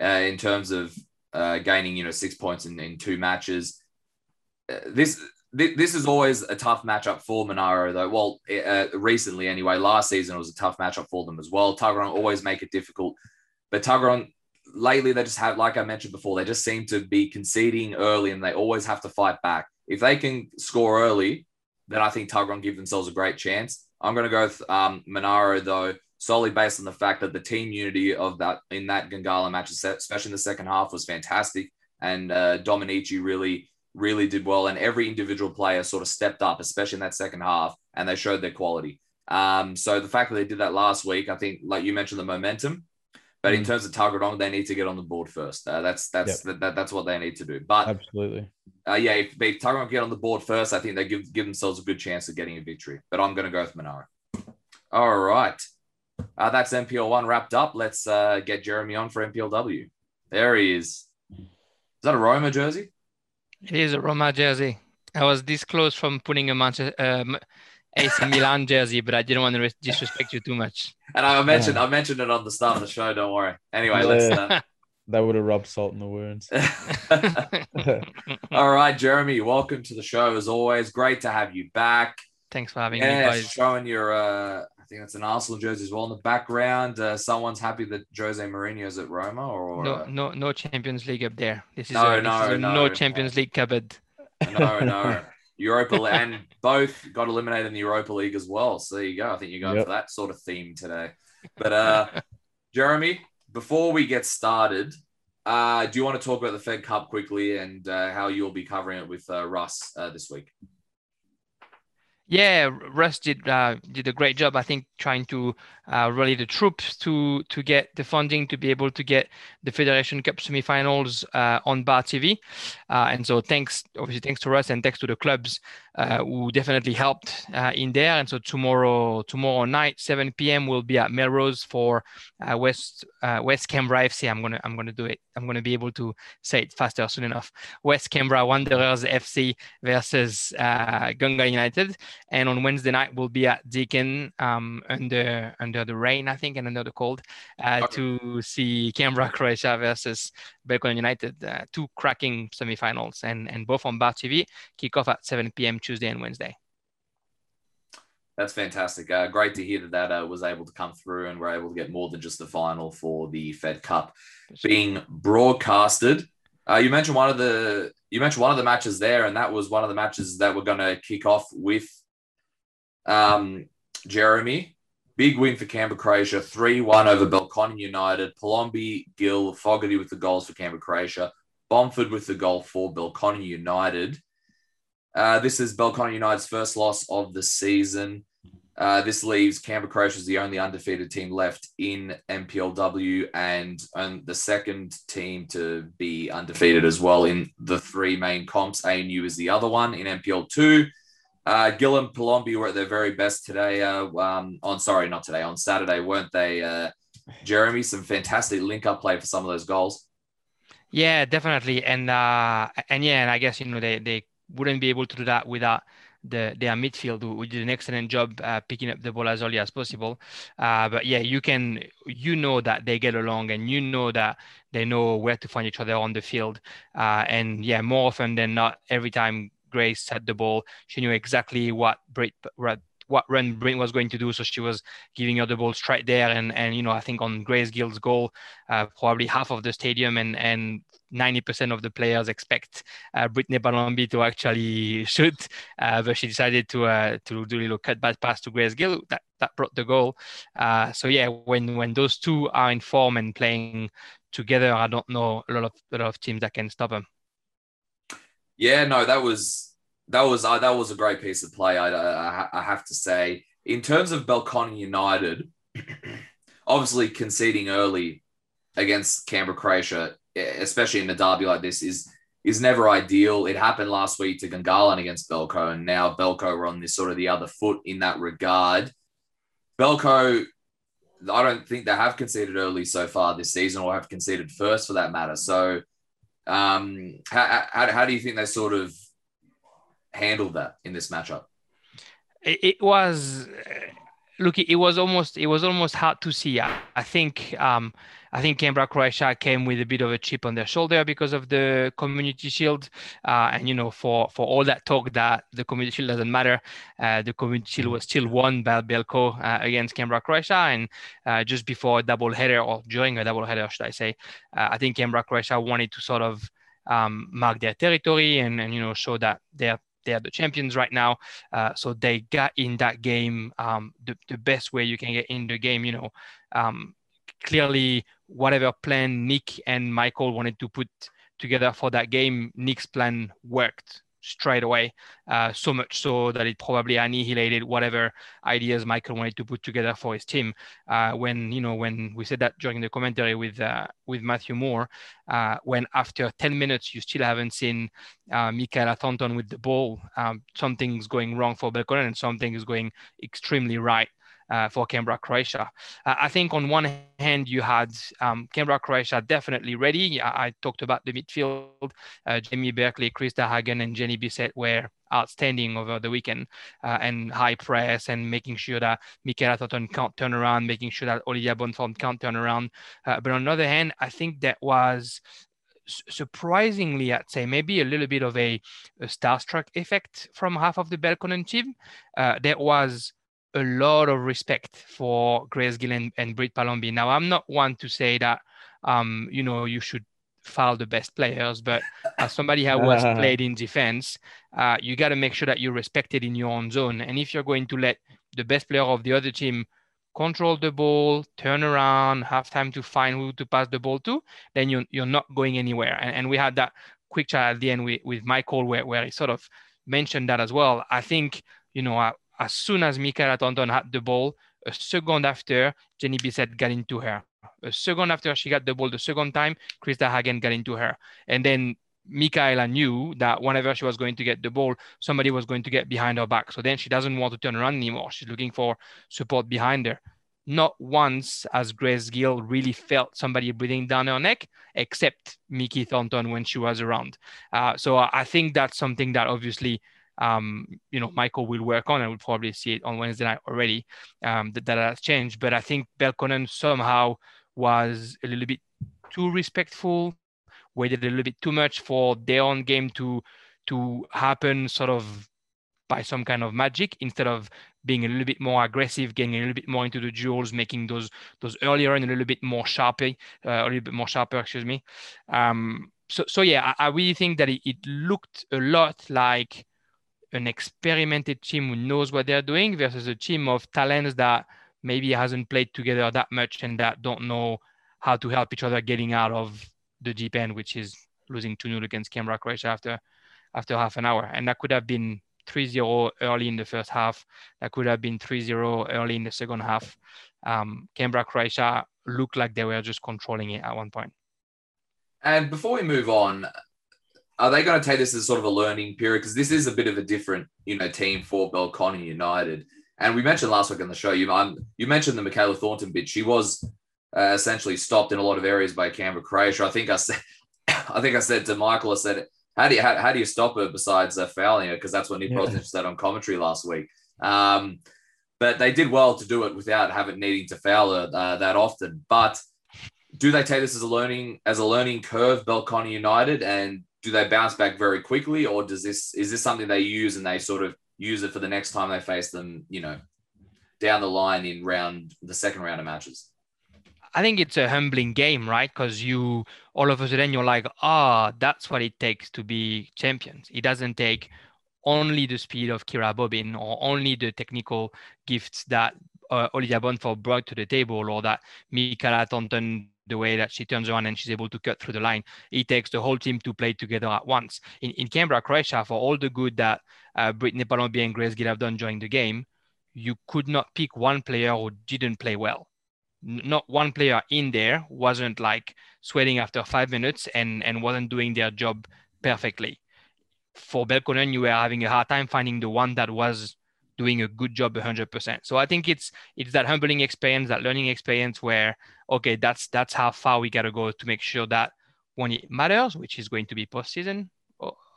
uh, in terms of uh, gaining you know six points in, in two matches. Uh, this this is always a tough matchup for Monaro, though. Well, uh, recently anyway, last season was a tough matchup for them as well. Tuggeranong always make it difficult, but Tuggeranong lately they just have, like I mentioned before, they just seem to be conceding early, and they always have to fight back. If they can score early, then I think Tuggeranong give themselves a great chance. I'm going to go with um, Monaro though, solely based on the fact that the team unity of that in that Gungahlin match, especially in the second half, was fantastic, and uh, Dominici really really did well, and every individual player sort of stepped up, especially in that second half, and they showed their quality. Um, so the fact that they did that last week, I think, like you mentioned, the momentum. But mm. in terms of Tuggeranong, they need to get on the board first. Uh, that's that's yep. that, that's what they need to do. But absolutely, uh, yeah, if, if Tuggeranong get on the board first, I think they give give themselves a good chance of getting a victory. But I'm going to go with Monaro. All right, uh, that's NPL one wrapped up. Let's uh, get Jeremy on for NPLW. There he is. Is that a Roma jersey? It is a Roma jersey. I was this close from putting a Manchester um, AC Milan jersey, but I didn't want to disrespect you too much. And I mentioned yeah. I mentioned it on the start of the show. Don't worry. Anyway, yeah. let's. Uh... *laughs* that would have rubbed salt in the wounds. *laughs* *laughs* All right, Jeremy, welcome to the show. As always, great to have you back. Thanks for having yeah, me, guys. Showing your, uh, I think it's an Arsenal jersey as well in the background. Uh, someone's happy that Jose Mourinho's at Roma, or no, uh... no, no Champions League up there. This is no, a, no, is no, no Champions League cupboard. No, no. Europa and *laughs* both got eliminated in the Europa League as well. So there you go. I think you're going yep. for that sort of theme today. But uh, *laughs* Jeremy, before we get started, uh, do you want to talk about the Fed Cup quickly and uh, how you'll be covering it with uh, Russ uh, this week? Yeah, Russ did uh, did a great job. I think trying to uh, rally the troops to to get the funding to be able to get the Federation Cup semifinals uh, on Bar TV. Uh, and so thanks, obviously, thanks to Russ and thanks to the clubs uh, who definitely helped uh, in there. And so tomorrow tomorrow night, 7 p.m. we'll be at Melrose for West West Canberra FC. I'm gonna I'm gonna do it. I'm gonna be able to say it faster soon enough. West Canberra Wanderers FC versus Gunga United. And on Wednesday night we'll be at Deakin um, under under the rain, I think, and under the cold, uh, okay. to see Canberra Croatia versus Belconnen United, uh, two cracking semifinals, and and both on Bar TV. Kick off at 7 p.m. Tuesday and Wednesday. That's fantastic. Uh, great to hear that that uh, was able to come through and we're able to get more than just the final for the Fed Cup being broadcasted. Uh, you mentioned one of the you mentioned one of the matches there, and that was one of the matches that we're going to kick off with um, Jeremy. Big win for Canberra Croatia, 3 1 over Belconnen United. Palombi, Gill, Fogarty with the goals for Canberra Croatia. Bomford with the goal for Belconnen United. Uh, this is Belconnen United's first loss of the season. Uh, this leaves Canberra Croatia as the only undefeated team left in NPLW and, and the second team to be undefeated as well in the three main comps. ANU is the other one in NPL 2. Uh, Gillen Palombi were at their very best today. Uh, um, on sorry, not today, on Saturday, weren't they? Uh, Jeremy, some fantastic link up play for some of those goals. Yeah, definitely, and uh, and yeah, and I guess you know they they wouldn't be able to do that without the their midfield who did an excellent job uh, picking up the ball as early as possible. Uh, but yeah, you can you know that they get along and you know that they know where to find each other on the field. Uh, and yeah, more often than not, every time Grace had the ball. She knew exactly what Brit, what run Brent was going to do. So she was giving her the ball straight there. And, and you know, I think on Grace Gill's goal, uh, probably half of the stadium and, and 90% of the players expect uh, Brittany Palombi to actually *laughs* shoot. Uh, but she decided to uh, to do a little cut back pass to Grace Gill. That, that brought the goal. Uh, so yeah, when, when those two are in form and playing together, I don't know a lot of, a lot of teams that can stop them. Yeah, no, that was that was uh, that was a great piece of play. I, I, I have to say, in terms of Belconnen United, *clears throat* obviously conceding early against Canberra Croatia, especially in a derby like this, is is never ideal. It happened last week to Gungahlin against Belco, and now Belco are on this sort of the other foot in that regard. Belco, I don't think they have conceded early so far this season, or have conceded first for that matter. So um, how, how, how do you think they sort of handled that in this matchup? It, was look. It was almost it was almost hard to see. I, I think um, I think Canberra Croatia came with a bit of a chip on their shoulder because of the Community Shield, uh, and you know for for all that talk that the Community Shield doesn't matter, uh, the Community Shield was still won by Belco uh, against Canberra Croatia, and uh, just before a double header or during a double header, should I say, uh, I think Canberra Croatia wanted to sort of um, mark their territory and and you know show that they're they're the champions right now. Uh, so they got in that game um, the, the best way you can get in the game. You know, um, clearly whatever plan Nick and Michael wanted to put together for that game, Nick's plan worked straight away. Uh, so much so that it probably annihilated whatever ideas Michael wanted to put together for his team. Uh, when you know when we said that during the commentary with uh, with Matthew Moore, uh, when after 10 minutes you still haven't seen uh, Mikhaila Thornton with the ball, um, something's going wrong for Belconnen and something is going extremely right uh, for Canberra Croatia. Uh, I think on one hand you had um, Canberra Croatia definitely ready. I, I talked about the midfield. Uh, Jamie Berkeley, Krista Hagen, and Jenny Bissett were outstanding over the weekend uh, and high press and making sure that Mikhaila Thornton can't turn around, making sure that Olivia Bonfort can't turn around. Uh, but on the other hand, I think that was surprisingly, I'd say maybe a little bit of a, a starstruck effect from half of the Belconnen team. Uh, there was a lot of respect for Grace Gill and, and Britt Palombi. Now, I'm not one to say that, um, you know, you should foul the best players, but as somebody who has *laughs* played in defense, uh, you got to make sure that you're respected in your own zone. And if you're going to let the best player of the other team control the ball, turn around, have time to find who to pass the ball to, then you're, you're not going anywhere. And, and we had that quick chat at the end with, with Michael where, where he sort of mentioned that as well. I think, you know, as soon as Mikhaila Thornton had the ball, a second after, Jenny Bissett got into her. A second after she got the ball, the second time, Krista Hagen got into her. And then Mikhaila knew that whenever she was going to get the ball, somebody was going to get behind her back. So then she doesn't want to turn around anymore. She's looking for support behind her. Not once has Grace Gill really felt somebody breathing down her neck, except Mickey Thornton when she was around. Uh, so I think that's something that obviously um, you know, Michael will work on, and we'll probably see it on Wednesday night already. Um, that, that has changed, but I think Belconnen somehow was a little bit too respectful, waited a little bit too much for their own game to to happen, sort of by some kind of magic instead of being a little bit more aggressive, getting a little bit more into the duels, making those those earlier and a little bit more sharper, uh, a little bit more sharper, excuse me. Um, so so yeah, I, I really think that it, it looked a lot like an experimented team who knows what they're doing versus a team of talents that maybe hasn't played together that much and that don't know how to help each other getting out of the deep end, which is losing 2 0 against Canberra Croatia after after half an hour. And that could have been 3 0 early in the first half. That could have been 3 0 early in the second half. Um, Canberra Croatia looked like they were just controlling it at one point. And before we move on, are they going to take this as sort of a learning period? Because this is a bit of a different, you know, team for Belconnen United. And we mentioned last week on the show, you um, you mentioned the Michaela Thornton bit. She was uh, essentially stopped in a lot of areas by Canberra Croatia. I think I said, *coughs* I think I said to Michael, I said, how do you how, how do you stop her besides uh, fouling her? Because that's what Nick yeah. said on commentary last week. Um, but they did well to do it without having needing to foul her uh, that often. But do they take this as a learning as a learning curve, Belconnen United, and do they bounce back very quickly, or does this is this something they use and they sort of use it for the next time they face them? You know, down the line in round the second round of matches. I think it's a humbling game, right? Because you all of a sudden you're like, ah, oh, that's what it takes to be champions. It doesn't take only the speed of Kira Bobbin or only the technical gifts that uh, Olivia Bonfort brought to the table or that Mikhaila Thornton the way that she turns around and she's able to cut through the line. It takes the whole team to play together at once. In, in Canberra, Croatia, for all the good that uh, Brittany Palombi and Grace Gill have done during the game, you could not pick one player who didn't play well. Not one player in there wasn't like sweating after five minutes and, and wasn't doing their job perfectly. For Belconnen, you were having a hard time finding the one that was doing a good job 100%. So I think it's it's that humbling experience, that learning experience where okay, that's that's how far we got to go to make sure that when it matters, which is going to be postseason,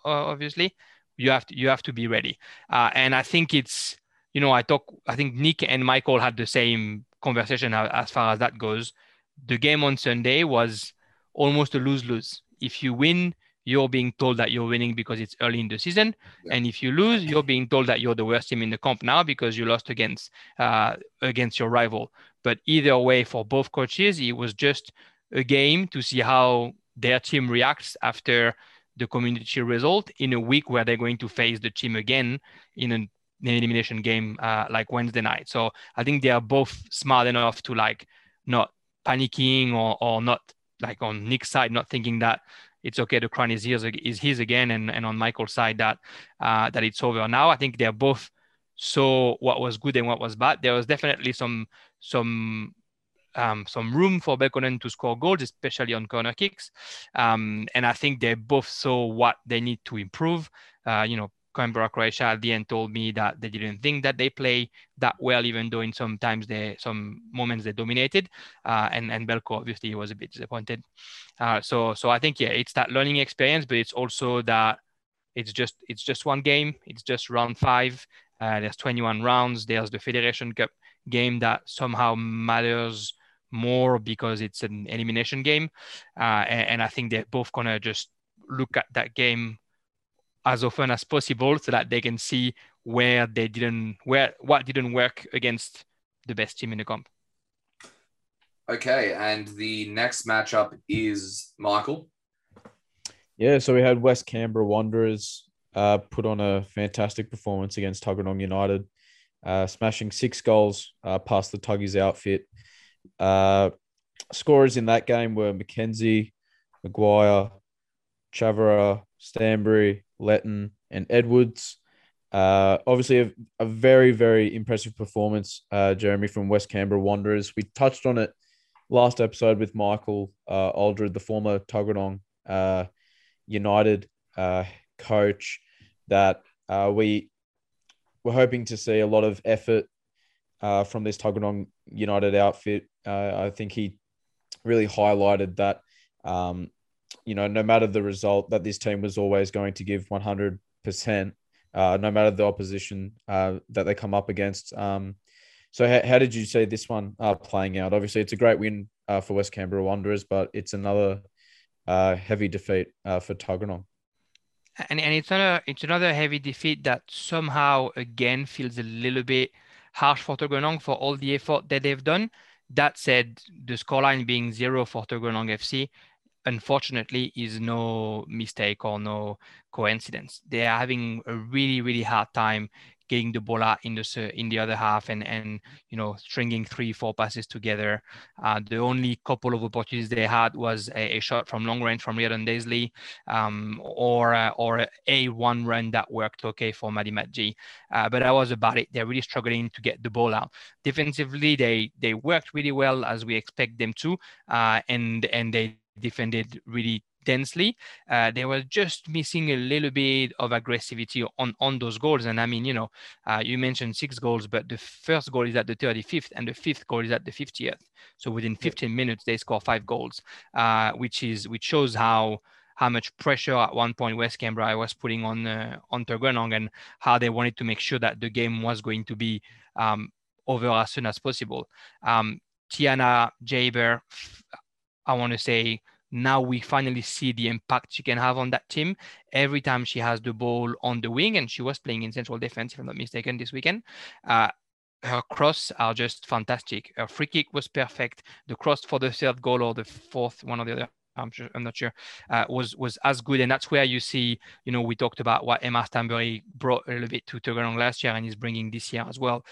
obviously, you have to you have to be ready. Uh, and I think it's you know I talk I think Nick and Michael had the same conversation as far as that goes. The game on Sunday was almost a lose lose. If you win, you're being told that you're winning because it's early in the season. Yeah. And if you lose, you're being told that you're the worst team in the comp now because you lost against uh, against your rival. But either way, for both coaches, it was just a game to see how their team reacts after the community result in a week where they're going to face the team again in an, elimination game uh, like Wednesday night. So I think they are both smart enough to like not panicking or, or not like on Nick's side, not thinking that it's okay. The crown is his, is his again, and, and on Michael's side that uh, that it's over now. I think they're both saw what was good and what was bad. There was definitely some some um, some room for Belconnen to score goals, especially on corner kicks. Um, and I think they both saw what they need to improve. Uh, you know, Canberra Croatia at the end told me that they didn't think that they play that well, even though in sometimes they some moments they dominated. Uh, and and Belco obviously was a bit disappointed. Uh, so so I think yeah, it's that learning experience, but it's also that it's just it's just one game. It's just round five. Uh, there's 21 rounds. There's the Federation Cup game that somehow matters more because it's an elimination game. Uh, and, and, I think they're both gonna just look at that game as often as possible so that they can see where they didn't where what didn't work against the best team in the comp. Okay, and the next matchup is Michael. Yeah, so we had West Canberra Wanderers uh, put on a fantastic performance against Tuggeranong United, uh, smashing six goals uh, past the Tuggies outfit. Uh, scorers in that game were McKenzie, Maguire, Chavara, Stanbury, Letton, and Edwards. Uh, obviously, a, a, very, very impressive performance, uh, Jeremy, from West Canberra Wanderers. We touched on it last episode with Michael uh, Aldred, the former Tuggeranong uh, United coach, that uh, we were hoping to see a lot of effort uh, from this Tuggeranong United outfit. Uh, I think he really highlighted that, um, you know, no matter the result, that this team was always going to give 100%, uh, no matter the opposition uh, that they come up against. Um, so, how, how, did you see this one uh, playing out? Obviously, it's a great win uh, for West Canberra Wanderers, but it's another heavy defeat for Tuggeranong and, and it's another it's another heavy defeat that somehow again feels a little bit harsh for Tuggeranong for all the effort that they've done. That said, the scoreline being zero for Tuggeranong FC, unfortunately, is no mistake or no coincidence. They are having a really, really hard time getting the ball out in the in the other half and and you know stringing three four passes together. Uh, the only couple of opportunities they had was a, a shot from long range from Riordan Daisley, um, or uh, or a one run that worked okay for Madi Matji. Uh, but that was about it. They're really struggling to get the ball out. Defensively, they they worked really well as we expect them to, uh, and and they defended really densely. Uh, they were just missing a little bit of aggressivity on, on those goals. And I mean, you know, uh, you mentioned six goals, but the first goal is at the 35th and the fifth goal is at the 50th. So within 15 minutes, they score five goals, uh, which is which shows how how much pressure at one point West Canberra was putting on uh, on Tuggeranong and how they wanted to make sure that the game was going to be um, over as soon as possible. Um, Tiana Jaber, I want to say now we finally see the impact she can have on that team every time she has the ball on the wing and she was playing in central defense if i'm not mistaken this weekend uh, her cross are just fantastic her free kick was perfect the cross for the third goal or the fourth one or the other I'm, sure, I'm not sure, uh, was was as good. And that's where you see, you know, we talked about what Emma Stanbury brought a little bit to Tuggeranong last year and is bringing this year as well.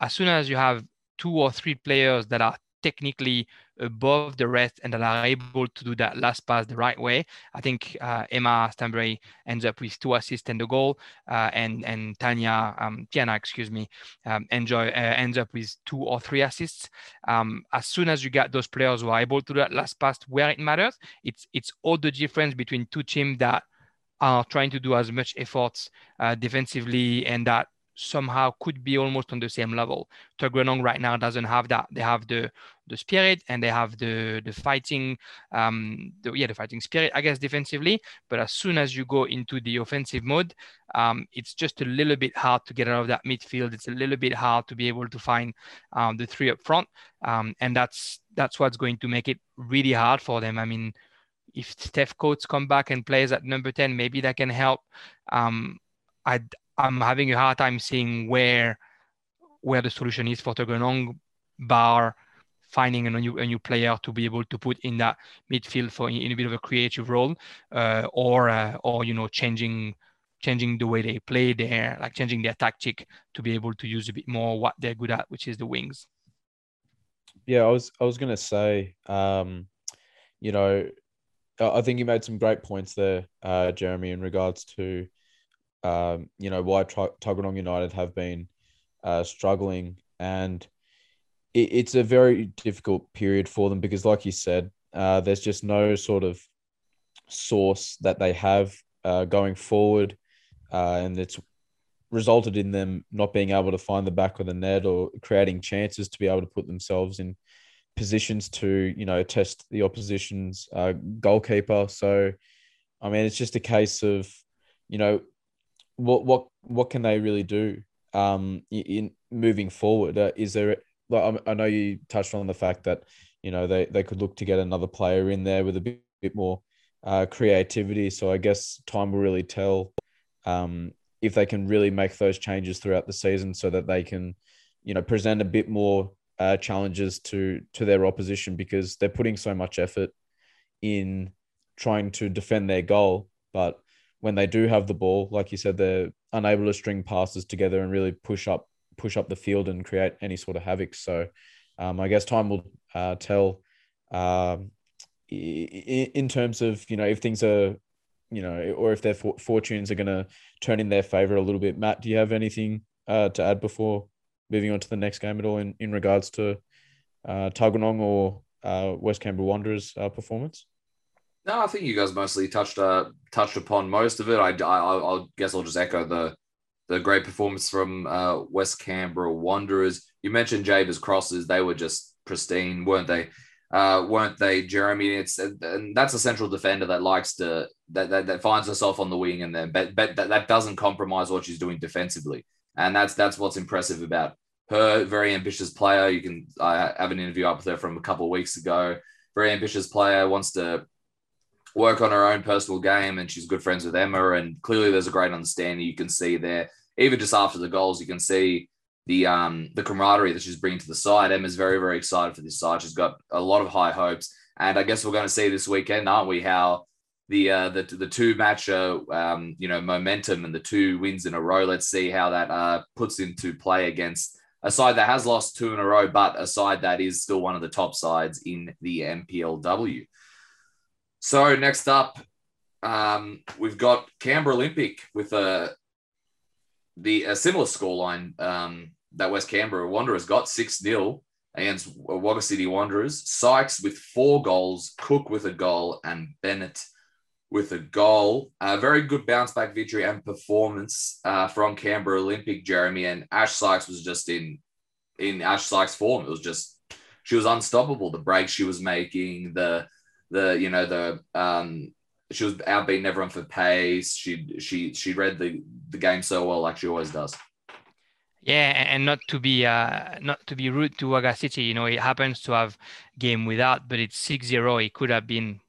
As soon as you have two or three players that are technically above the rest and that are able to do that last pass the right way. I think uh, Emma Stanbury ends up with two assists and a goal, uh, and and Tanya um, Tiana, excuse me, um, enjoy uh, ends up with two or three assists. Um, as soon as you get those players who are able to do that last pass where it matters, it's it's all the difference between two teams that are trying to do as much efforts uh, defensively and that somehow could be almost on the same level. Tuggeranong right now doesn't have that. They have the the spirit and they have the the fighting, um, the, yeah, the fighting spirit, I guess, defensively. But as soon as you go into the offensive mode, um, it's just a little bit hard to get out of that midfield. It's a little bit hard to be able to find um, the three up front, um, and that's that's what's going to make it really hard for them. I mean. If Steph Coates come back and plays at number 10, maybe that can help. Um, I, I'm having a hard time seeing where where the solution is for Tuggeranong, bar finding a new a new player to be able to put in that midfield for in, in a bit of a creative role, uh, or uh, or you know changing changing the way they play there, like changing their tactic to be able to use a bit more what they're good at, which is the wings. Yeah, I was I was gonna say, um, you know, I think you made some great points there, uh, Jeremy, in regards to, um, you know, why Tuggeranong United have been uh, struggling, and it, it's a very difficult period for them because, like you said, uh, there's just no sort of source that they have uh, going forward, uh, and it's resulted in them not being able to find the back of the net or creating chances to be able to put themselves in positions to you know test the opposition's uh, goalkeeper. So, I mean, it's just a case of you know what what what can they really do um, in moving forward? Uh, is there like I know you touched on the fact that you know they they could look to get another player in there with a bit, bit more uh, creativity. So I guess time will really tell um, if they can really make those changes throughout the season so that they can you know present a bit more uh, challenges to to their opposition because they're putting so much effort in trying to defend their goal, but when they do have the ball, like you said, they're unable to string passes together and really push up push up the field and create any sort of havoc. So, um, I guess time will uh, tell. Um, in terms of you know if things are you know or if their fortunes are going to turn in their favor a little bit matt do you have anything uh, to add before moving on to the next game at all in, in regards to uh, Tuggeranong or uh, West Canberra Wanderers uh, performance? No, I think you guys mostly touched uh, touched upon most of it. I, I, I guess I'll just echo the the great performance from uh, West Canberra Wanderers. You mentioned Jaber's crosses; they were just pristine, weren't they? Uh, weren't they, Jeremy? It's and that's a central defender that likes to that that, that finds herself on the wing and then but, but that, that doesn't compromise what she's doing defensively, and that's that's what's impressive about her very ambitious player. You can I have an interview up with her from a couple of weeks ago. Very ambitious player, wants to work on her own personal game, and she's good friends with Emma. And clearly, there's a great understanding. You can see there, even just after the goals, you can see the um the camaraderie that she's bringing to the side. Emma's very very excited for this side. She's got a lot of high hopes, and I guess we're going to see this weekend, aren't we? How the uh, the the two match uh, um, you know momentum and the two wins in a row. Let's see how that uh, puts into play against a side that has lost two in a row, but a side that is still one of the top sides in the NPLW. So next up, um, we've got Canberra Olympic with a the a similar scoreline um, that West Canberra Wanderers got six 0 against Wagga City Wanderers. Sykes with four goals, Cook with a goal, and Bennett with a goal. A very good bounce back victory and performance uh, from Canberra Olympic, Jeremy. And Ash Sykes was just in in Ash Sykes' form. It was just she was unstoppable. The breaks she was making, the the you know the um she was outbeating everyone for pace. She she she read the the game so well, like she always does. Yeah, and not to be uh, not to be rude to Wagga City, you know, it happens to have game without, but it's 6-0. It could have been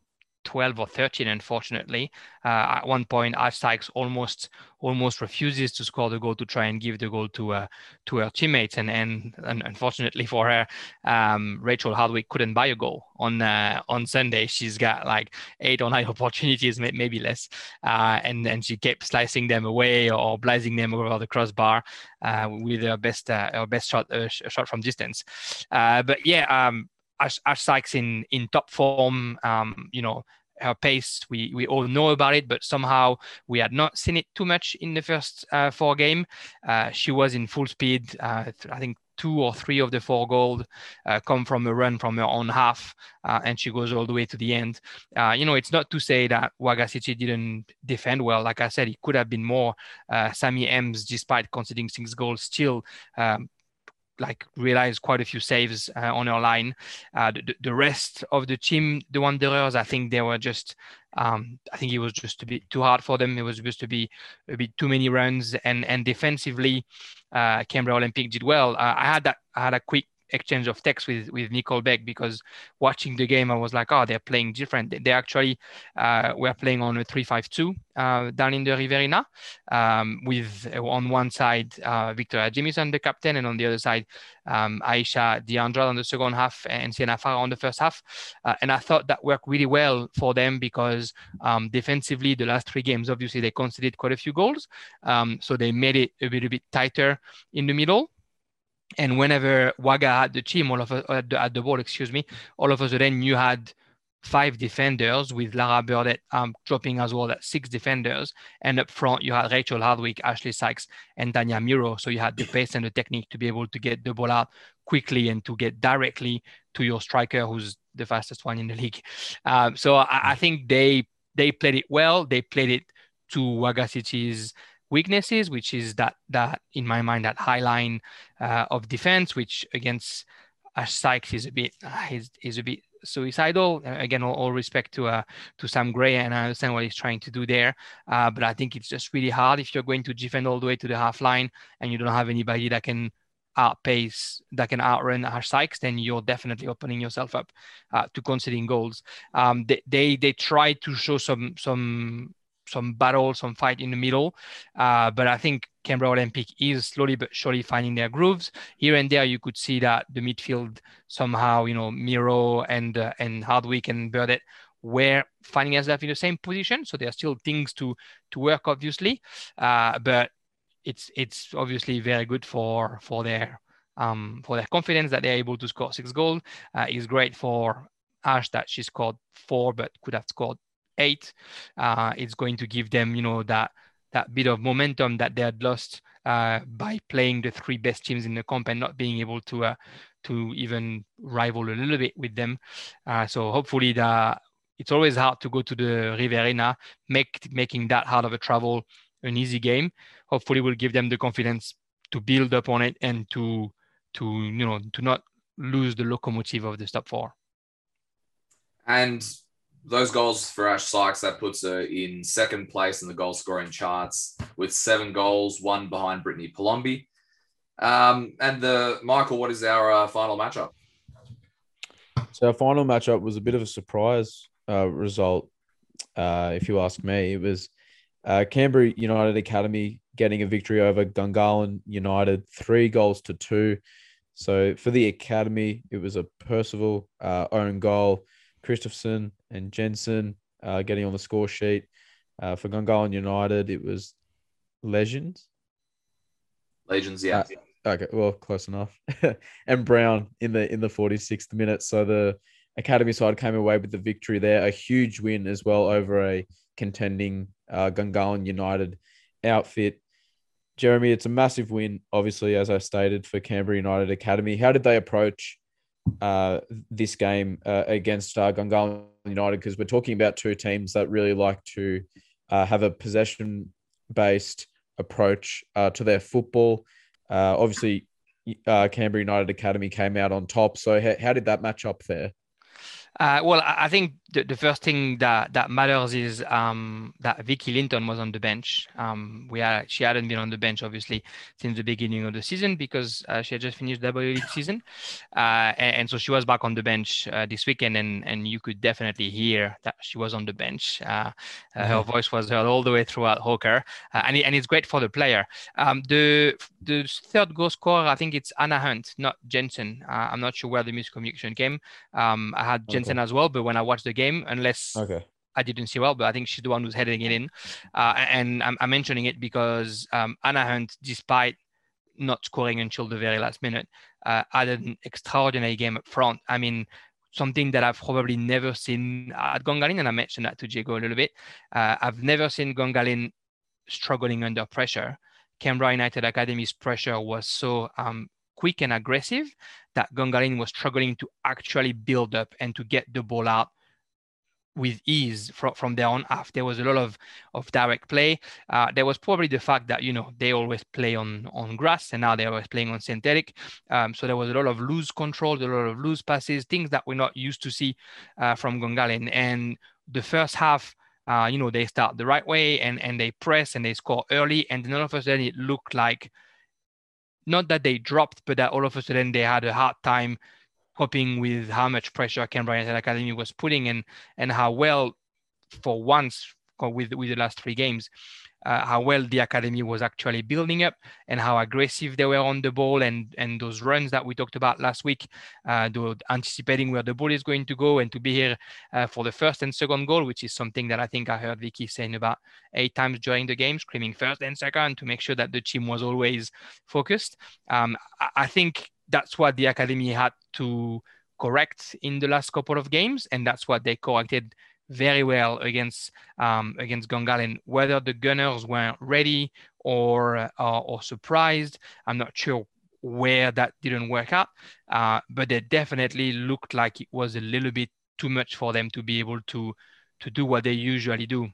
12 or 13 unfortunately. Uh, at one point Sykes almost almost refuses to score the goal to try and give the goal to uh, to her teammates. And, and, and unfortunately for her um, Rachel Hardwick couldn't buy a goal on uh, on Sunday. She's got like eight or nine *laughs* opportunities maybe less. Uh, and and she kept slicing them away or blazing them over the crossbar uh, with her best uh, her best shot shot from distance. But yeah um, Ash, Ash Sykes in in top form. Um, you know, her pace, we we all know about it, but somehow we had not seen it too much in the first uh, four game. Uh, she was in full speed. Uh, I think two or three of the four goals uh, come from a run from her own half, uh, and she goes all the way to the end. Uh, you know, it's not to say that City didn't defend well. Like I said, it could have been more. Sammy Ems, despite conceding six goals, still um, like realized quite a few saves uh, on our line. Uh, the, the, rest of the team, the Wanderers, I think they were just, um, I think it was just a bit too hard for them. It was supposed to be a bit too many runs, and and defensively, uh, Canberra Olympic did well. Uh, I had that, I had a quick exchange of text with with Nicole Beck because watching the game I was like, oh, they're playing different. They actually uh, were playing on a three-five-two uh, down in the Riverina um, with uh, on one side uh, Victoria Jamieson, the captain, and on the other side um, Aisha Deandra on the second half and Sienna Farah on the first half. Uh, and I thought that worked really well for them because um, defensively, the last three games, obviously they conceded quite a few goals, um, so they made it a little bit tighter in the middle. And whenever Wagga had the team, all of us at the, the ball, excuse me, all of a sudden you had five defenders with Lara Burdett um, dropping as well at six defenders. And up front, you had Rachel Hardwick, Ashley Sykes, and Tanya Miro. So you had the pace and the technique to be able to get the ball out quickly and to get directly to your striker, who's the fastest one in the league. *laughs* Um, so I, I, think they they played it well. They played it to Wagga City's weaknesses, which is that that in my mind that high line uh, of defense, which against Sykes is a bit uh, is, is a bit suicidal. Uh, again, all, all respect to uh, to Sam Gray, and I understand what he's trying to do there. Uh, but I think it's just really hard if you're going to defend all the way to the half line and you don't have anybody that can outpace, that can outrun Ash Sykes, then you're definitely opening yourself up uh, to conceding goals. Um, they, they they try to show some some some battle, some fight in the middle. Uh, but I think Canberra Olympic is slowly but surely finding their grooves. Here and there, you could see that the midfield somehow, you know, Miro and uh, and Hardwick and Burdett were finding themselves in the same position. So there are still things to to work, obviously. Uh, but it's it's obviously very good for for their um, for their confidence that they're able to score six goals. Uh, it's great for Ash that she scored four, but could have scored eight. Uh, it's going to give them, you know, that that bit of momentum that they had lost uh, by playing the three best teams in the comp and not being able to uh, to even rival a little bit with them. Uh, so hopefully the it's always hard to go to the Riverina, make making that hard of a travel an easy game. Hopefully, will give them the confidence to build up on it and to to you know to not lose the locomotive of the top four. And those goals for Ash Sykes, that puts her in second place in the goal scoring charts with seven goals, one behind Brittany Palombi. Um, and the Michael, what is our uh, final matchup? So our final matchup was a bit of a surprise uh, result, uh, if you ask me. It was uh, Canberra United Academy getting a victory over Gungahlin United, three goals to two. So for the academy, it was a Percival uh, own goal. Christopherson and Jensen uh, getting on the score sheet. Uh, for Gungahlin United, it was Legends. Legends, yeah. Uh, okay, well, close enough. *laughs* and Brown in the in the 46th minute. So the academy side came away with the victory there. A huge win as well over a contending uh, Gungahlin United outfit. Jeremy, it's a massive win, obviously, as I stated, for Canberra United Academy. How did they approach uh, this game uh, against uh, Gungahlin United because we're talking about two teams that really like to uh, have a possession based approach uh, to their football. Uh, obviously, uh, Canberra United Academy came out on top. So, how, how did that match up there? Uh, well, I think the, the, first thing that, that matters is um, that Vicky Linton was on the bench. Um, we had, she hadn't been on the bench, obviously, since the beginning of the season because uh, she had just finished the W League season. Uh, and, and, so she was back on the bench uh, this weekend, and, and you could definitely hear that she was on the bench. Uh, uh, mm-hmm. Her voice was heard all the way throughout Hawker, and, it, and it's great for the player. Um, the, the third goal scorer, I think it's Anna Hunt, not Jensen. I'm not sure where the miscommunication came. Um, I had Jensen as well, but when I watched the game, unless okay. I didn't see well, but I think she's the one who's heading it in. Uh, and I'm, I'm, mentioning it because um, Anna Hunt, despite not scoring until the very last minute, uh, had an extraordinary game up front. I mean, something that I've probably never seen at Gungahlin, and I mentioned that to Diego a little bit. Uh, I've never seen Gungahlin struggling under pressure. Canberra United Academy's pressure was so um, quick and aggressive that Gungahlin was struggling to actually build up and to get the ball out with ease from, from their own half. There was a lot of, of direct play. Uh, there was probably the fact that, you know, they always play on, on grass and now they're always playing on synthetic. Um, so there was a lot of loose control, a lot of loose passes, things that we're not used to see uh, from Gungahlin. And the first half, uh, you know, they start the right way and, and they press and they score early. And then all of a sudden it looked like, not that they dropped, but that all of a sudden they had a hard time coping with how much pressure United Academy was putting and and how well, for once, with with the last three games, uh, how well the academy was actually building up and how aggressive they were on the ball and and those runs that we talked about last week, uh, anticipating where the ball is going to go and to be here uh, for the first and second goal, which is something that I think I heard Vicky saying about eight times during the game, screaming first and second to make sure that the team was always focused. Um, I, I think that's what the academy had to correct in the last couple of games, and that's what they corrected very well against um, against Gungahlin. Whether the Gunners weren't ready or uh, or surprised, I'm not sure where that didn't work out, uh, but it definitely looked like it was a little bit too much for them to be able to to do what they usually do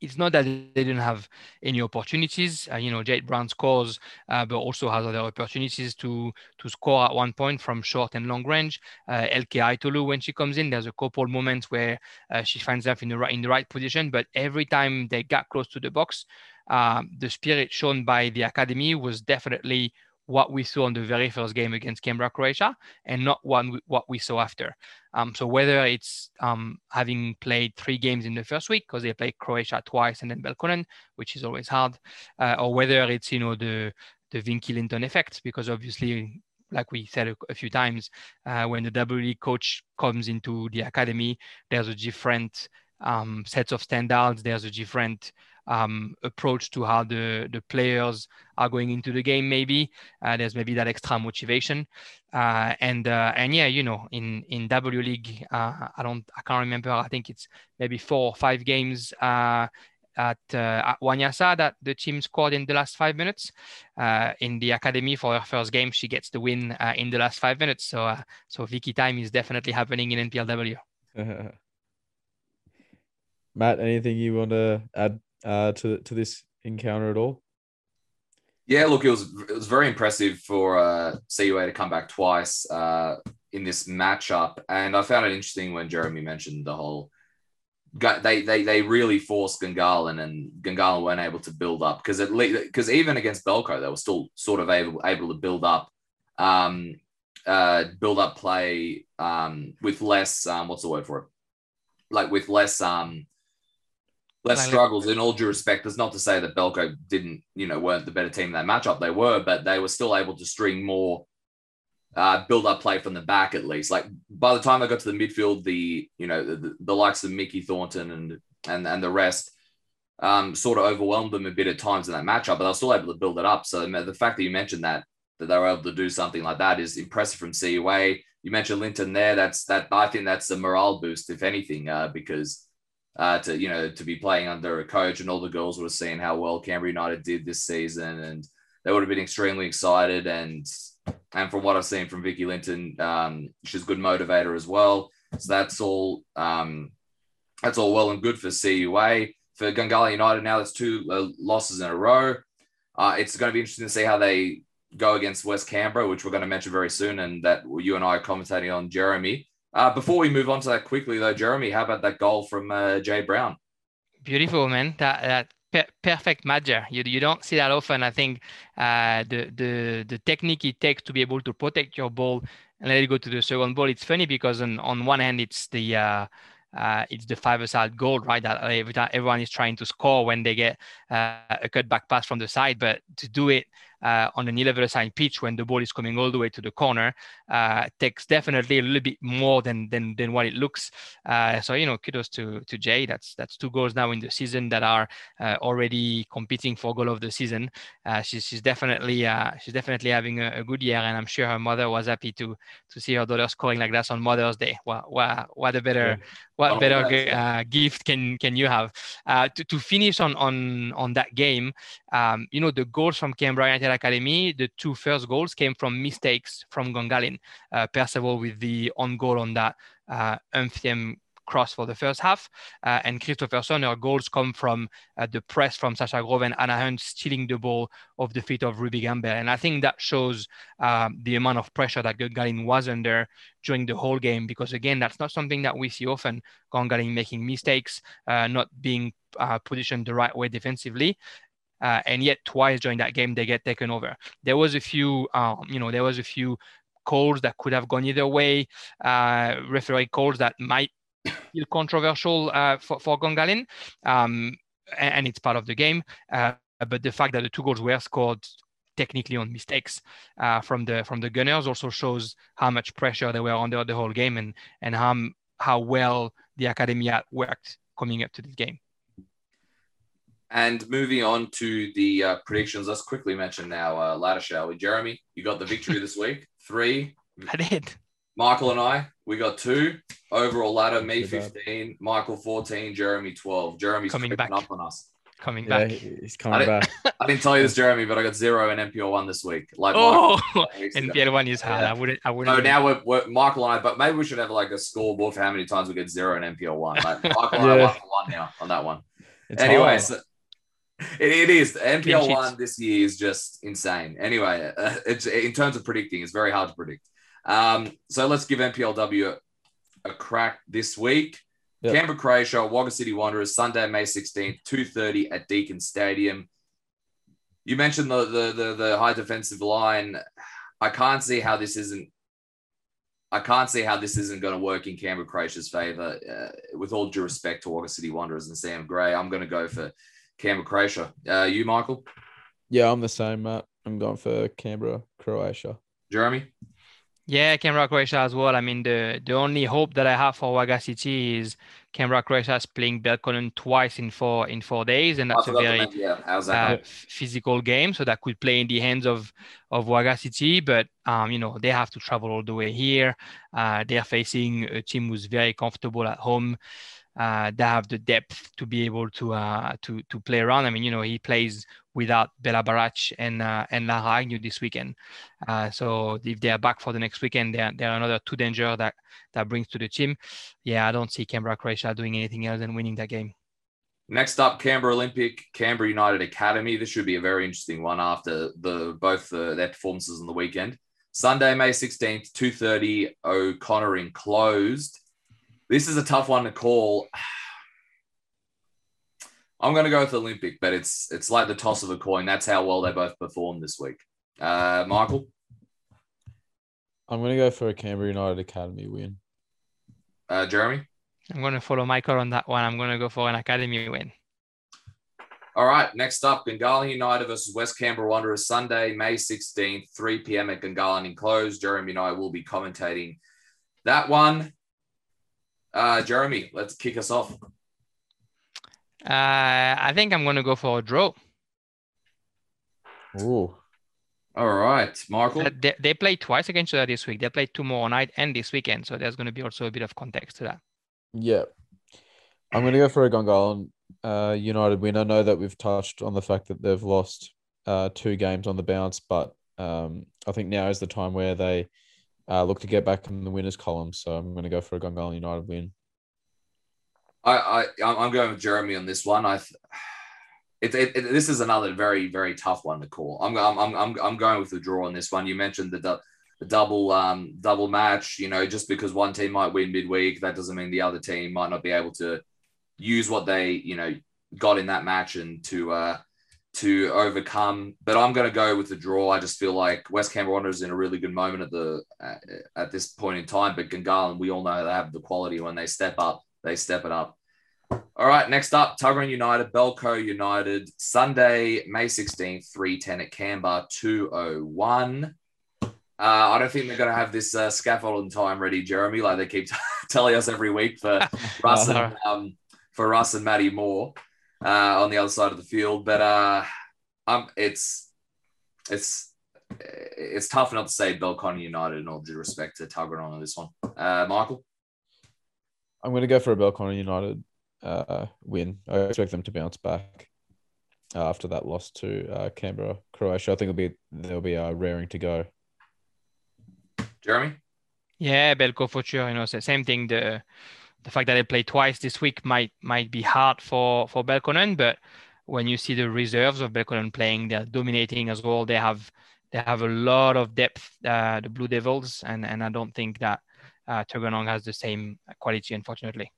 it's not that they didn't have any opportunities. Uh, you know, Jade Brown scores, uh, but also has other opportunities to to score at one point from short and long range. Uh, LK Itolu, when she comes in, there's a couple moments where uh, she finds herself in the right in the right position. But every time they got close to the box, um, the spirit shown by the academy was definitely what we saw in the very first game against Canberra, Croatia, and not one what we saw after. Um, so whether it's um, having played three games in the first week because they played Croatia twice and then Belconnen, which is always hard, uh, or whether it's you know the the Vicky Linton effect because obviously. Like we said a, a few times, uh, when the W coach comes into the academy, there's a different um, sets of standards. There's a different um, approach to how the, the players are going into the game. Maybe uh, there's maybe that extra motivation, uh, and uh, and yeah, you know, in in W League, uh, I don't, I can't remember. I think it's maybe four or five games. Uh, at, uh, at Wanyasa that the team scored in the last five minutes. in the academy for her first game, she gets the win in the last five minutes. So, so Vicky time is definitely happening in NPLW. *laughs* Matt, anything you want to add uh, to to this encounter at all? Yeah, look, it was it was very impressive for uh, CUA to come back twice uh, in this matchup, and I found it interesting when Jeremy mentioned the whole. They they they really forced Gungahlin, and Gungahlin weren't able to build up because at least because even against Belco they were still sort of able able to build up, um, uh, build up play um with less um what's the word for it, like with less um less struggles in all due respect. That's not to say that Belco didn't, you know, weren't the better team in that matchup. They were, but they were still able to string more uh, build up play from the back at least. Like by the time they got to the midfield, the you know the, the likes of Mickey Thornton and and and the rest um, sort of overwhelmed them a bit at times in that matchup, but they were still able to build it up. So the fact that you mentioned that that they were able to do something like that is impressive from CUA. You mentioned Linton there. That's that. I think that's a morale boost, if anything, uh, because uh, to you know to be playing under a coach, and all the girls would have seen how well Canberra United did this season, and they would have been extremely excited. And and from what I've seen from Vicky Linton, um, she's a good motivator as well. So that's all um, that's all well and good for CUA. For Gungahlin United now, that's two uh, losses in a row. Uh, it's going to be interesting to see how they go against West Canberra, which we're going to mention very soon, and that you and I are commentating on Jeremy. Uh, before we move on to that quickly, though, Jeremy, how about that goal from uh, Jay Brown? Beautiful, man. That, that per- perfect matcher. You, you don't see that often. I think uh, the, the, the technique it takes to be able to protect your ball and let it go to the second ball. It's funny because on, on one hand, it's the uh, uh, it's the five-a-side goal, right? That every time everyone is trying to score when they get uh, a cutback pass from the side, but to do it uh, on an 11 side pitch when the ball is coming all the way to the corner uh, takes definitely a little bit more than than, than what it looks. Uh, so you know, kudos to to Jay. That's that's two goals now in the season that are uh, already competing for goal of the season. Uh, she's she's definitely uh, she's definitely having a, a, good year, and I'm sure her mother was happy to to see her daughter scoring like that on Mother's Day. What what, what a better what oh, better gift can can you have to to finish on on on that game? Um, you know, the goals from United Academy, the two first goals came from mistakes from Gungahlin. Uh, Percival with the on goal on that uh, cross for the first half. Uh, and Christopherson, her goals come from uh, the press from Sasha Grove and Anna Hunt stealing the ball off the feet of Ruby Gamble. And I think that shows um, the amount of pressure that Gungahlin was under during the whole game, because again, that's not something that we see often. Gungahlin making mistakes, uh, not being uh, positioned the right way defensively. Uh, and yet twice during that game they get taken over. There was a few, um, you know, there was a few calls that could have gone either way, uh, referee calls that might *coughs* feel controversial uh, for, for Gungahlin, um, and, and, it's part of the game. Uh, but the fact that the two goals were scored technically on mistakes uh, from the from the Gunners also shows how much pressure they were under the whole game and and how how well the academy had worked coming up to this game. And moving on to the uh, predictions, let's quickly mention now uh, ladder, shall we? Jeremy, you got the victory this *laughs* week. Three. I did. Michael and I, we got two overall ladder. Me fifteen, Michael fourteen, Jeremy twelve. Jeremy's coming back up on us. Coming yeah, back. He's coming I back. *laughs* I didn't tell you this, Jeremy, but I got zero in NPL one this week. Like oh, NPL *laughs* one is hard. Yeah. I wouldn't. I wouldn't. So now we're, we're, Michael and I, but maybe we should have like a scoreboard for how many times we get zero in NPL one. Like Michael and I one one now on that one. It's anyway, so, it, it is NPL one this year is just insane. Anyway, uh, it's in terms of predicting, it's very hard to predict. Um, so let's give NPLW a, a crack this week. Yep. Canberra, Croatia, Wagga City Wanderers, Sunday, May 16th, 2.30 at Deakin Stadium. You mentioned the, the, the, the high defensive line. I can't see how this isn't I can't see how this isn't going to work in Canberra Croatia's favour. Uh, with all due respect to Wagga City Wanderers and Sam Gray, I'm going to go for Canberra Croatia. Uh, you, Michael? Yeah, I'm the same, Matt. I'm going for Canberra Croatia. Jeremy? Yeah, Canberra Croatia as well. I mean, the the only hope that I have for Wagga City is Canberra Croatia is playing Belconnen twice in four in four days, and that's a very yeah. uh, physical game. So that could play in the hands of of Wagga City, but um, you know they have to travel all the way here. Uh, they're facing a team who's very comfortable at home uh, they have the depth to be able to uh, to to play around. I mean, you know, he plays without Bela Barac and uh, and Lara Agnew this weekend. Uh, so if they are back for the next weekend, they're, they're another two danger that that brings to the team. Yeah, I don't see Canberra Croatia doing anything else than winning that game. Next up, Canberra Olympic, Canberra United Academy. This should be a very interesting one after the both the, their performances on the weekend. Sunday, May 16th, 2.30, O'Connor enclosed. This is a tough one to call. *sighs* I'm going to go with Olympic, but it's it's like the toss of a coin. That's how well they both performed this week. Uh, Michael, I'm going to go for a Canberra United Academy win. Uh, Jeremy, I'm going to follow Michael on that one. I'm going to go for an Academy win. All right, next up, Gungahlin United versus West Canberra Wanderers, Sunday, May 16th, 3 p.m. at Gungahlin enclosed. Jeremy and I will be commentating that one. Uh, Jeremy, let's kick us off. Uh, I think I'm going to go for a draw. Ooh. All right, Michael. Uh, they, they played twice against each other this week. They played tomorrow night and this weekend. So there's going to be also a bit of context to that. Yeah. I'm going to go for a Gungahlin uh, United win. I know that we've touched on the fact that they've lost uh, two games on the bounce, but um, I think now is the time where they uh, look to get back in the winners column. So I'm going to go for a Gungahlin United win. I, I I'm going with Jeremy on this one. I, it, it, it, this is another very very tough one to call. I'm I'm I'm I'm going with the draw on this one. You mentioned the the double um double match. You know, just because one team might win midweek, that doesn't mean the other team might not be able to use what they you know got in that match and to uh to overcome. But I'm going to go with the draw. I just feel like West Canberra Wanderers in a really good moment at the at, this point in time. But Gungahlin, we all know they have the quality when they step up, they step it up. All right, next up, Tuggeranong United, Belco United, Sunday, May 16th, 310 at Canberra, 201. Uh, I don't think they're going to have this uh, scaffold in time ready, Jeremy, like they keep t- *laughs* telling us every week for *laughs* Russ and, um, for Russ and Matty Moore uh, on the other side of the field. But uh, um, it's it's it's tough enough to say Belconnen United in all due respect to Tuggeranong on this one. Uh, Michael, I'm going to go for a Belconnen United uh, win. I expect them to bounce back after that loss to uh, Canberra, Croatia. I think it'll be they'll be uh, raring to go. Jeremy. Yeah, Belco for sure. You know, same thing. The the fact that they play twice this week might might be hard for for Belconnen, but when you see the reserves of Belconnen playing, they're dominating as well. They have they have a lot of depth, uh, the Blue Devils, and and I don't think that uh, has the same quality, unfortunately.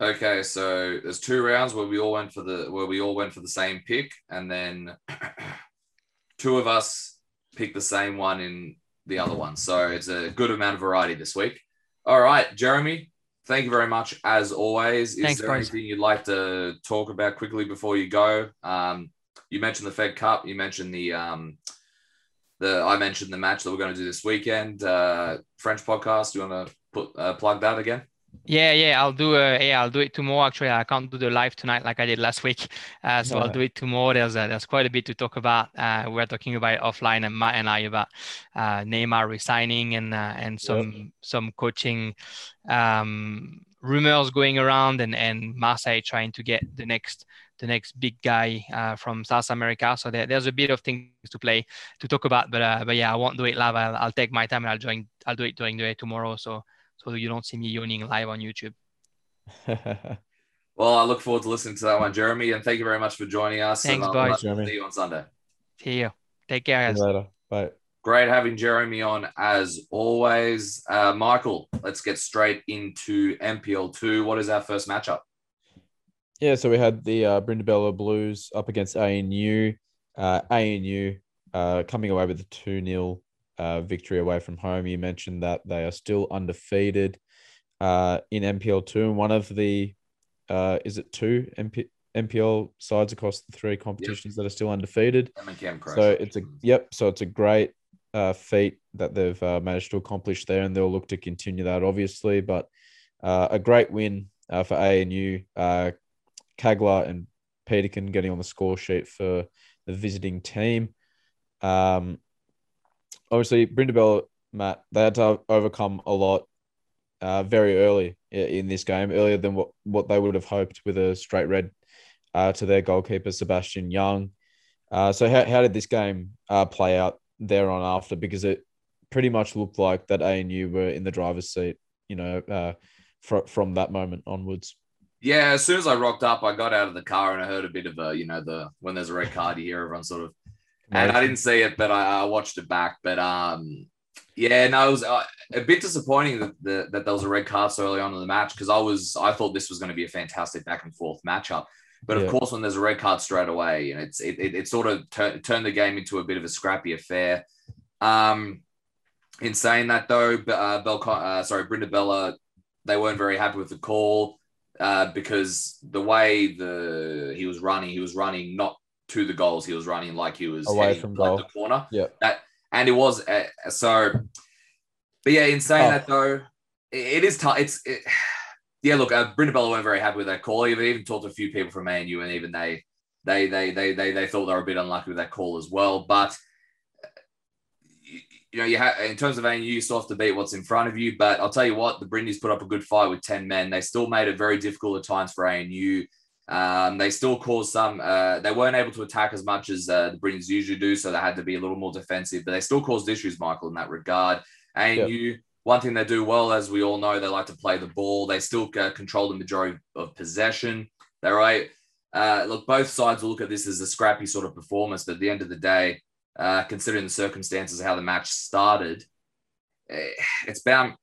Okay, so there's two rounds where we all went for the where we all went for the same pick, and then *clears throat* two of us picked the same one in the other one. So it's a good amount of variety this week. All right, Jeremy, thank you very much as always. Is Thanks, there anything you'd like to talk about quickly before you go? Um, you mentioned the Fed Cup. You mentioned the um, the I mentioned the match that we're going to do this weekend. Uh, French podcast. Do you want to put uh, plug that again? Yeah, yeah, I'll do uh, yeah, I'll do it tomorrow. Actually, I can't do the live tonight like I did last week, *laughs* uh, so yeah. I'll do it tomorrow. There's uh, there's quite a bit to talk about. Uh, we're talking about offline, and Matt and I about uh, Neymar resigning and uh, and some yep. some coaching um, rumors going around, and and Marseille trying to get the next the next big guy uh, from South America. So there, there's a bit of things to play to talk about, but uh, but yeah, I won't do it live. I'll, I'll take my time and I'll join. I'll do it during the day tomorrow. So so you don't see me yawning live on YouTube. *laughs* well, I look forward to listening to that one, Jeremy, and thank you very much for joining us. Thanks, and boys. Jeremy. See you on Sunday. See you. Take care. Guys. later. Bye. Great having Jeremy on as always. Uh, Michael, let's get straight into NPL2. What is our first matchup? Yeah, so we had the uh, Brindabella Blues up against ANU. Uh, ANU uh, coming away with a 2 0 uh, victory away from home. You mentioned that they are still undefeated uh, in NPL two, and one of the uh, is it two MP, NPL sides across the three competitions yep. that are still undefeated. So it's a yep. So it's a great uh, feat that they've uh, managed to accomplish there, and they'll look to continue that, obviously. But uh, a great win uh, for ANU. Uh, Kagler and Peterkin getting on the score sheet for the visiting team. Um, obviously Brindabella, Matt, they had to overcome a lot uh, very early in this game, earlier than what, what they would have hoped with a straight red uh, to their goalkeeper, Sebastian Young. Uh, so, how, how did this game uh, play out there on after? Because it pretty much looked like that ANU were in the driver's seat, you know, uh, fr- from that moment onwards. Yeah, as soon as I rocked up, I got out of the car and I heard a bit of a, you know, the when there's a red card, you hear everyone sort of and I didn't see it, but I, I watched it back. But um, yeah, no, it was uh, a bit disappointing that, the, that there was a red card so early on in the match because I was I thought this was going to be a fantastic back and forth matchup. But yeah. of course, when there's a red card straight away, you know, it's it, it, it sort of tur- turned the game into a bit of a scrappy affair. Um, in saying that though, uh, Bel- uh, sorry, Brindabella, they weren't very happy with the call uh, because the way the he was running, he was running not to the goals. He was running like he was away from goal. the corner. Yeah. That and it was uh, so. But yeah, in saying oh. that though, it, it is tough. It's it, *sighs* yeah. Look, uh, Brindabella weren't very happy with that call. Even even talked to a few people from ANU, and even they they they they they they thought they were a bit unlucky with that call as well. But you know, you have in terms of ANU, you still have to beat what's in front of you. But I'll tell you what, the Brindis put up a good fight with ten men. They still made it very difficult at times for ANU. Um, they still caused some. Uh, they weren't able to attack as much as uh, the Brindis usually do, so they had to be a little more defensive. But they still caused issues, Michael, in that regard. And yep. you, one thing they do well, as we all know, they like to play the ball. They still uh, control the majority of possession. They're right. Uh, look, both sides will look at this as a scrappy sort of performance, but at the end of the day, uh, considering the circumstances of how the match started, eh, it's bound.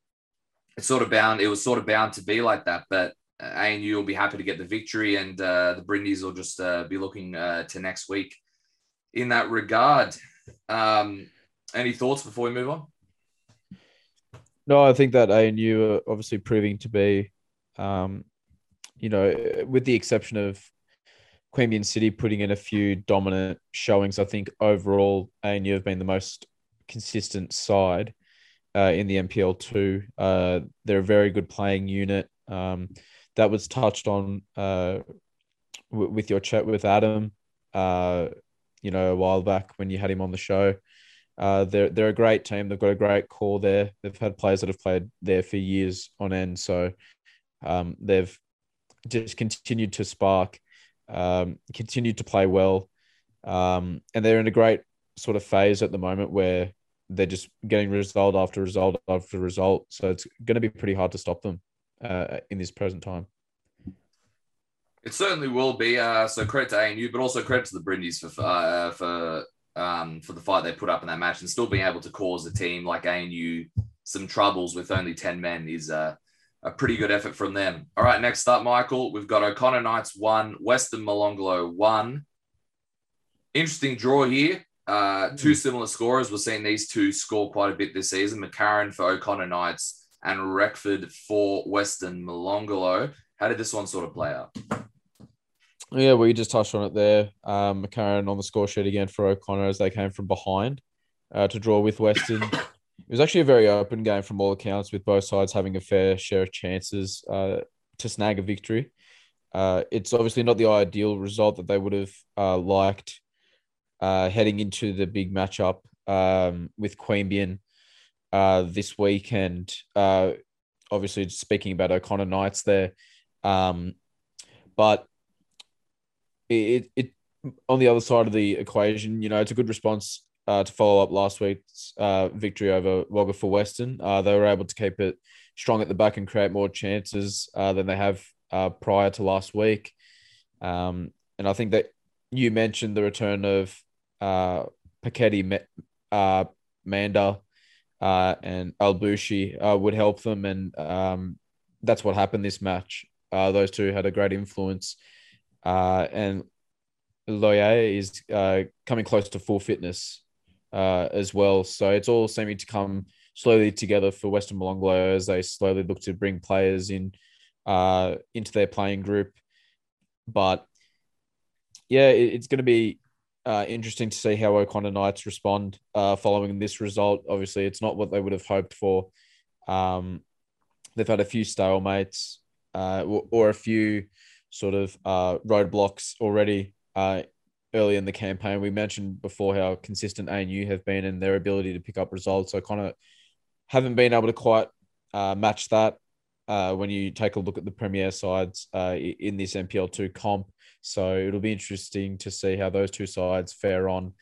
It's sort of bound. It was sort of bound to be like that, but ANU will be happy to get the victory, and uh, the Brindis will just uh, be looking uh, to next week in that regard. Um, any thoughts before we move on? No, I think that ANU are obviously proving to be, um, you know, with the exception of Queanbeyan City putting in a few dominant showings, I think overall ANU have been the most consistent side uh, in the NPL2. Uh, they're a very good playing unit. Um, that was touched on uh, w- with your chat with Adam, uh, you know, a while back when you had him on the show. Uh, they're they're a great team. They've got a great core there. They've had players that have played there for years on end. So um, they've just continued to spark, um, continued to play well, um, and they're in a great sort of phase at the moment where they're just getting result after result after result. So it's going to be pretty hard to stop them uh, in this present time. It certainly will be. Uh, so credit to ANU, but also credit to the Brindis for uh, for um, for the fight they put up in that match and still being able to cause a team like ANU some troubles with only ten men is uh, a pretty good effort from them. All right, next up, Michael, we've got O'Connor Knights one, Western Molonglo one. Interesting draw here. Uh, two hmm. similar scorers. We're seeing these two score quite a bit this season. McCarran for O'Connor Knights and Reckford for Western Molonglo. How did this one sort of play out? Yeah, well, you just touched on it there. Um, McCarran on the score sheet again for O'Connor as they came from behind uh, to draw with Western. it was actually a very open game from all accounts, with both sides having a fair share of chances uh, to snag a victory. Uh, it's obviously not the ideal result that they would have uh, liked uh, heading into the big matchup um, with Queanbeyan uh, this weekend. Uh, obviously, speaking about O'Connor Knights there, um, but it, it on the other side of the equation, you know, it's a good response uh, to follow up last week's uh, victory over Wagga for Western. Uh, they were able to keep it strong at the back and create more chances uh, than they have uh, prior to last week. Um, and I think that you mentioned the return of uh, uh, Manda, uh, and Albushi uh, would help them, and um, that's what happened this match. Uh, those two had a great influence, uh, and Loyer is uh, coming close to full fitness uh, as well. So it's all seeming to come slowly together for Western Molonglo as they slowly look to bring players in into their playing group. But yeah, it, it's going to be uh, interesting to see how O'Connor Knights respond uh, following this result. Obviously, it's not what they would have hoped for. Um, they've had a few stalemates uh, or, or, a few sort of uh, roadblocks already uh, early in the campaign. We mentioned before how consistent ANU have been and their ability to pick up results. So kind of haven't been able to quite uh, match that uh, when you take a look at the premier sides uh, in this NPL two comp. So it'll be interesting to see how those two sides fare on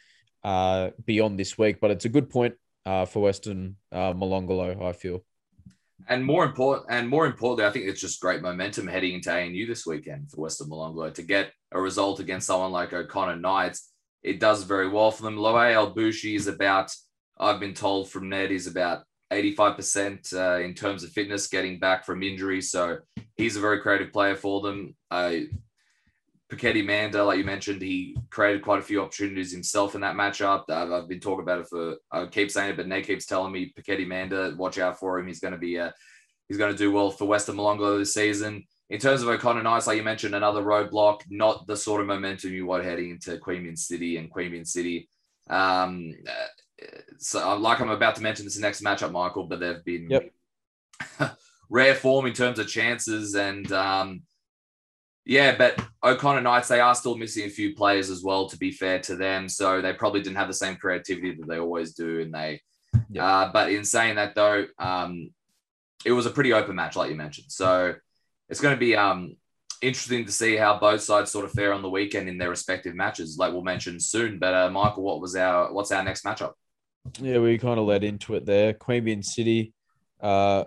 uh, beyond this week. But it's a good point uh, for Western uh, Molonglo, I feel. And more important, and more importantly, I think it's just great momentum heading into ANU this weekend for Western Molonglo to get a result against someone like O'Connor Knights. It does very well for them. Loe El Bushi is about, I've been told from Ned, is about 85% uh, in terms of fitness, getting back from injury. So he's a very creative player for them. Uh, Paketti Manda, like you mentioned, he created quite a few opportunities himself in that matchup. I've, I've been talking about it for, I keep saying it, but Nate keeps telling me Paketti Manda, watch out for him. He's going to be, uh, he's going to do well for Western Molonglo this season. In terms of O'Connor Knights, like you mentioned, another roadblock, not the sort of momentum you want heading into Queanbeyan City and Queanbeyan City. Um, so like I'm about to mention this next matchup, Michael, but they've been yep. *laughs* rare form in terms of chances and um, yeah, but O'Connor Knights they are still missing a few players as well. To be fair to them, so they probably didn't have the same creativity that they always do, and they. Yep. Uh, but in saying that though, um, it was a pretty open match, like you mentioned. So it's going to be um, interesting to see how both sides sort of fare on the weekend in their respective matches, like we'll mention soon. But uh, Michael, what was our what's our next matchup? Yeah, we kind of led into it there. Queanbeyan City. Uh,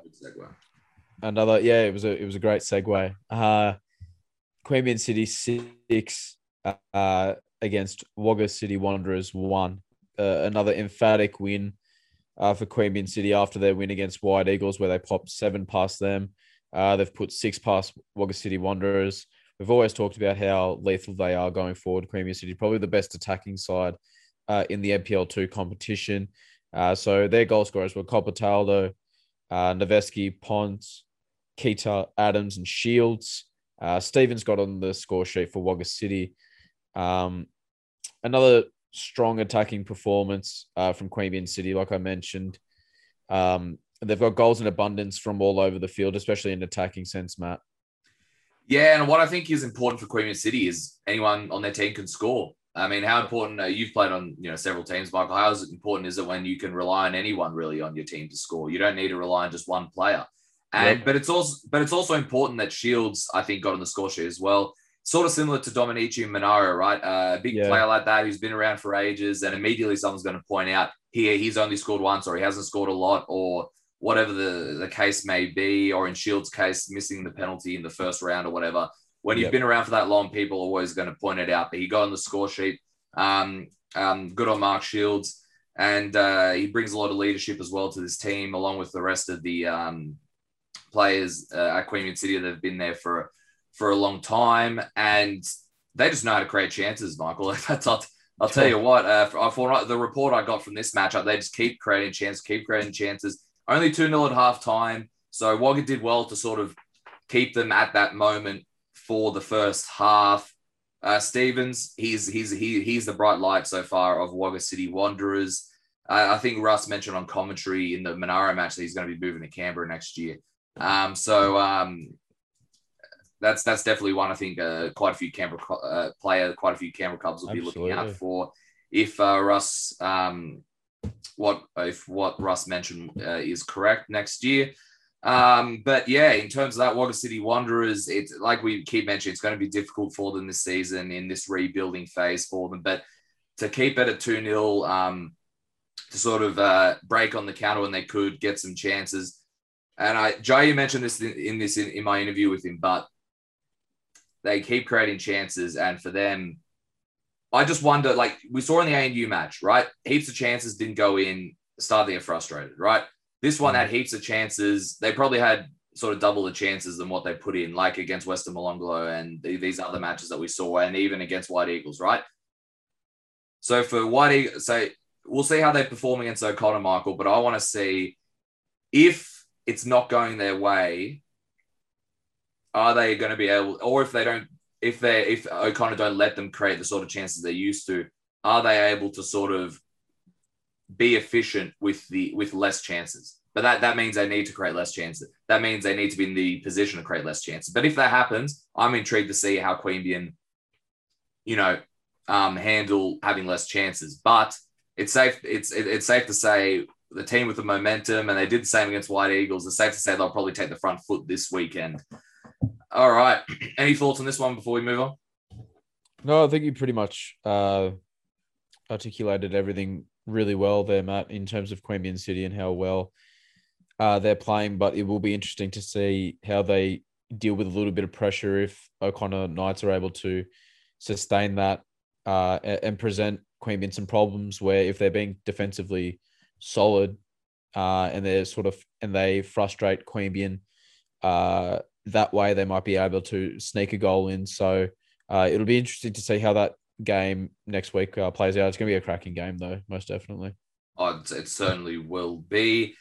another, yeah, it was a it was a great segue. Uh, Queanbeyan City six uh, against Wagga City Wanderers one. Uh, another emphatic win uh, for Queanbeyan City after their win against White Eagles, where they popped seven past them. Uh, they've put six past Wagga City Wanderers. We've always talked about how lethal they are going forward. Queanbeyan City, probably the best attacking side uh, in the NPL2 competition. Uh, so their goal scorers were Coppertaldo, uh, Noveski, Ponce, Keita, Adams, and Shields. Uh, Stevens got on the score sheet for Wagga City. Um, another strong attacking performance uh, from Queanbeyan City, like I mentioned. Um, they've got goals in abundance from all over the field, especially in attacking sense, Matt. Yeah, and what I think is important for Queanbeyan City is anyone on their team can score. I mean, how important uh, you've played on you know several teams, Michael. How important is it when you can rely on anyone really on your team to score? You don't need to rely on just one player. And yep. but it's also but it's also important that Shields, I think, got on the score sheet as well. Sort of similar to Dominici Monaro, right? Uh, a big yeah. player like that who's been around for ages, and immediately someone's going to point out here he's only scored once, or he hasn't scored a lot, or whatever the, the case may be, or in Shields' case, missing the penalty in the first round or whatever when you've yep. been around for that long, people are always going to point it out. But he got on the score sheet. Um, um, good on Mark Shields. And uh, he brings a lot of leadership as well to this team, along with the rest of the um, players uh, at Queanbeyan City that have been there for, for a long time. And they just know how to create chances, Michael. That's, *laughs* I'll, I'll tell you what, uh, for, for, the report I got from this matchup, they just keep creating chances, keep creating chances. Only 2 0 at half time. So Wagga did well to sort of keep them at that moment for the first half. Uh, Stevens, he's he's he, he's the bright light so far of Wagga City Wanderers. I, I think Russ mentioned on commentary in the Monaro match that he's going to be moving to Canberra next year. Um, so um, that's that's definitely one I think uh, quite a few Canberra uh, player, quite a few Canberra clubs will Absolutely. be looking out for if uh, Russ um, what if what Russ mentioned uh, is correct next year. Um, but yeah, in terms of that Wagga City Wanderers, it's like we keep mentioning, it's going to be difficult for them this season in this rebuilding phase for them. But to keep it at 2 0, um, to sort of uh, break on the counter when they could, get some chances. And I, Jay, you mentioned this in, in this in, in my interview with him, but they keep creating chances. And for them, I just wonder, like we saw in the ANU match, right? Heaps of chances didn't go in. Start they frustrated, right? This one had mm. heaps of chances. They probably had sort of double the chances than what they put in, like against Western Molonglo and these other matches that we saw, and even against White Eagles, right? So for White Eagles, so we'll see how they perform against O'Connor, Michael. But I want to see if it's not going their way, are they going to be able, or if they don't, if they if O'Connor don't let them create the sort of chances they used to, are they able to sort of be efficient with the with less chances. But that, that means they need to create less chances. That means they need to be in the position to create less chances. But if that happens, I'm intrigued to see how Queanbeyan, you know, um, handle having less chances. But it's safe. It's it, it's safe to say the team with the momentum, and they did the same against White Eagles. It's safe to say they'll probably take the front foot this weekend. All right. *clears throat* Any thoughts on this one before we move on? No, I think you pretty much uh, articulated everything really well there, Matt, in terms of Queanbeyan City and how well uh, they're playing. But it will be interesting to see how they deal with a little bit of pressure if O'Connor Knights are able to sustain that uh, and present Queanbeyan some problems where if they're being defensively solid uh, and they're sort of and they frustrate Queanbeyan uh, that way, they might be able to sneak a goal in. So uh, it'll be interesting to see how that game next week uh, plays out. It's going to be a cracking game, though, most definitely. Oh, it certainly will be.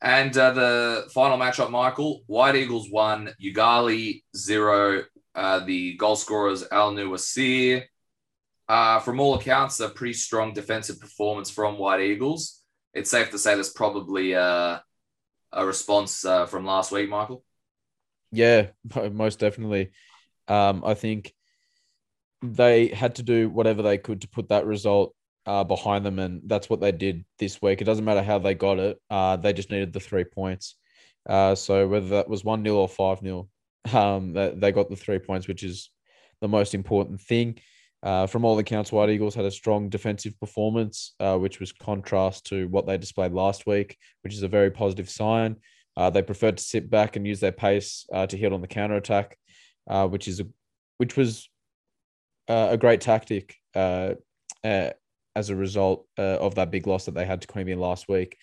And uh, the final matchup, Michael White Eagles one, Yoogali zero. Uh, the goal scorers Al Nuwasir. Uh, from all accounts, a pretty strong defensive performance from White Eagles. It's safe to say there's probably a, a response uh, from last week, Michael. Yeah, most definitely. Um, I think they had to do whatever they could to put that result uh, behind them, and that's what they did this week. It doesn't matter how they got it; uh, they just needed the three points. Uh, so whether that was one 0 or five 0 um, they, they got the three points, which is the most important thing. Uh, from all accounts, White Eagles had a strong defensive performance, uh, which was contrast to what they displayed last week, which is a very positive sign. Uh, they preferred to sit back and use their pace uh, to hit on the counter attack, uh, which is a, which was uh, a great tactic as a result of that big loss that they had to Queanbeyan last week.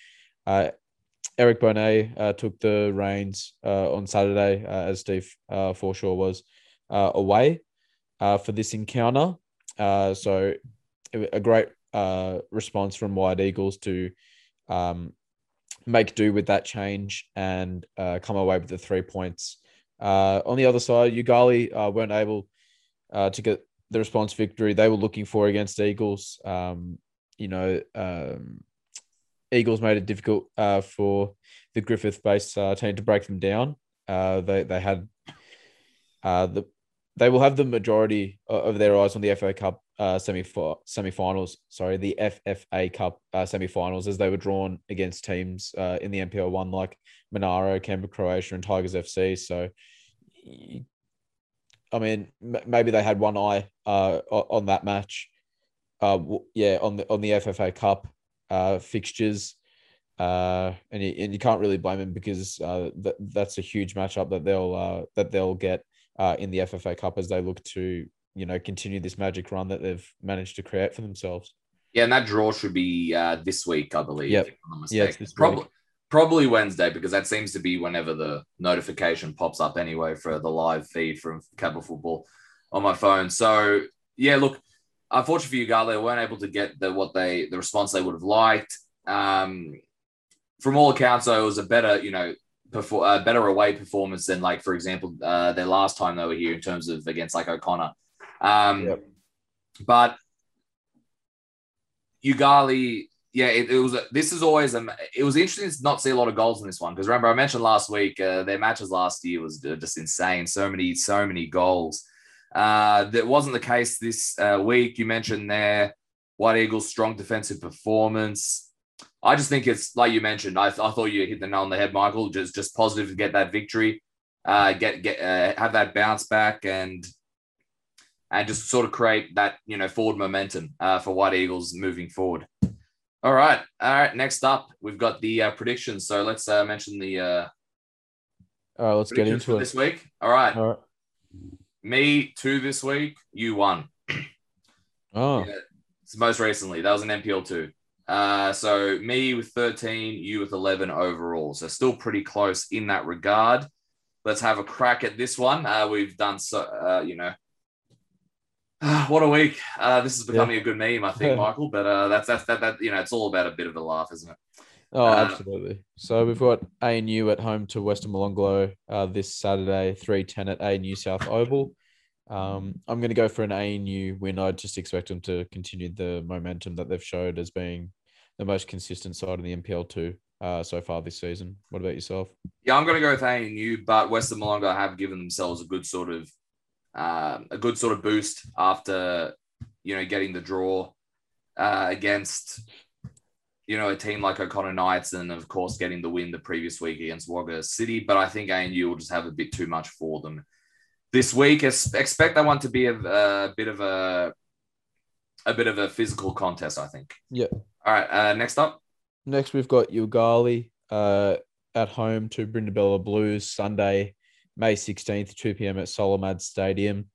Eric Bonet took the reins on Saturday, as Steve Forshaw was away for this encounter. So, a great response from White Eagles to um, make do with that change and come away with the three points. on the other side, Yoogali weren't able to get the response victory they were looking for against Eagles. Um, you know, um, Eagles made it difficult uh, for the Griffith based uh, team to break them down. Uh, they they had uh, the they will have the majority of their eyes on the FA Cup uh, semi semi-finals. Sorry, the FFA Cup uh, semi-finals as they were drawn against teams uh, in the NPL one like Monaro, Canberra, Croatia, and Tigers FC. So I mean, maybe they had one eye uh, on that match. Uh, yeah, on the on the FFA Cup uh, fixtures, uh, and you, and you can't really blame them because uh, th- that's a huge matchup that they'll uh, that they'll get uh, in the FFA Cup as they look to you know continue this magic run that they've managed to create for themselves. Yeah, and that draw should be uh, this week, I believe. Yep. Yeah, probably probably Wednesday because that seems to be whenever the notification pops up anyway for the live feed from Capital Football on my phone. So yeah, look, unfortunately for you, guys, they weren't able to get the what they the response they would have liked. Um, from all accounts, though, it was a better, you know, perfor- a better away performance than like, for example, uh, their last time they were here in terms of against like O'Connor. Um, yep. But Yoogali yeah, it, it was. A, this is always a. It was interesting to not see a lot of goals in this one because remember I mentioned last week uh, their matches last year was just insane. So many, so many goals. Uh, that wasn't the case this uh, week. You mentioned there White Eagles' strong defensive performance. I just think it's like you mentioned. I, I thought you hit the nail on the head, Michael. Just just positive to get that victory, uh, get get uh, have that bounce back, and and just sort of create that you know forward momentum uh, for White Eagles moving forward. All right, all right. Next up, we've got the uh, predictions. So let's uh, mention the. Uh, all right, let's get into it this week. All right. All right. Me two this week. You one. Oh. Yeah, it's most recently. That was an NPL two. Uh, so me with 13, you with 11 overall. So still pretty close in that regard. Let's have a crack at this one. Uh, we've done so, uh, you know, *sighs* what a week! Uh, this is becoming yeah. a good meme, I think, *laughs* Michael. But uh, that's that's that that you know, it's all about a bit of a laugh, isn't it? Oh, uh, absolutely. So we've got ANU at home to Western Molonglo uh, this Saturday, three ten at ANU South Oval. Um, I'm going to go for an ANU win. I just expect them to continue the momentum that they've showed as being the most consistent side in the NPL two uh, so far this season. What about yourself? Yeah, I'm going to go with ANU, but Western Molonglo have given themselves a good sort of um, a good sort of boost after you know getting the draw uh, against you know a team like O'Connor Knights and of course getting the win the previous week against Wagga City. But I think ANU will just have a bit too much for them this week. Expect that one to be a, a bit of a a bit of a physical contest. I think. Yeah. All right. Uh, next up. Next, we've got Yoogali uh, at home to Brindabella Blues Sunday May 16th, 2 p.m. at Solomad Stadium.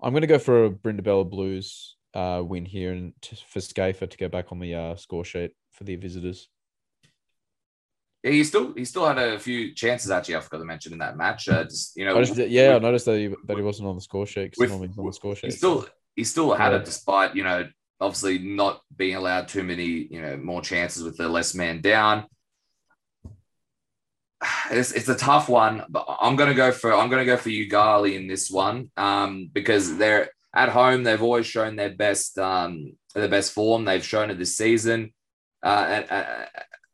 I'm going to go for a Brindabella Blues uh, win here and to, for Schaefer to get back on the uh, score sheet for the visitors. Yeah, he still he still had a few chances actually. I forgot to mention in that match. Uh, just you know, I just, yeah, with, I noticed that he that he wasn't on the score sheet. With, on the score sheet. He still he still had yeah. it despite you know obviously not being allowed too many you know more chances with the less man down *sighs* it's, it's a tough one, but I'm gonna go for I'm gonna go for Yoogali in this one um, because they're at home. They've always shown their best um, their best form. They've shown it this season. Uh, uh,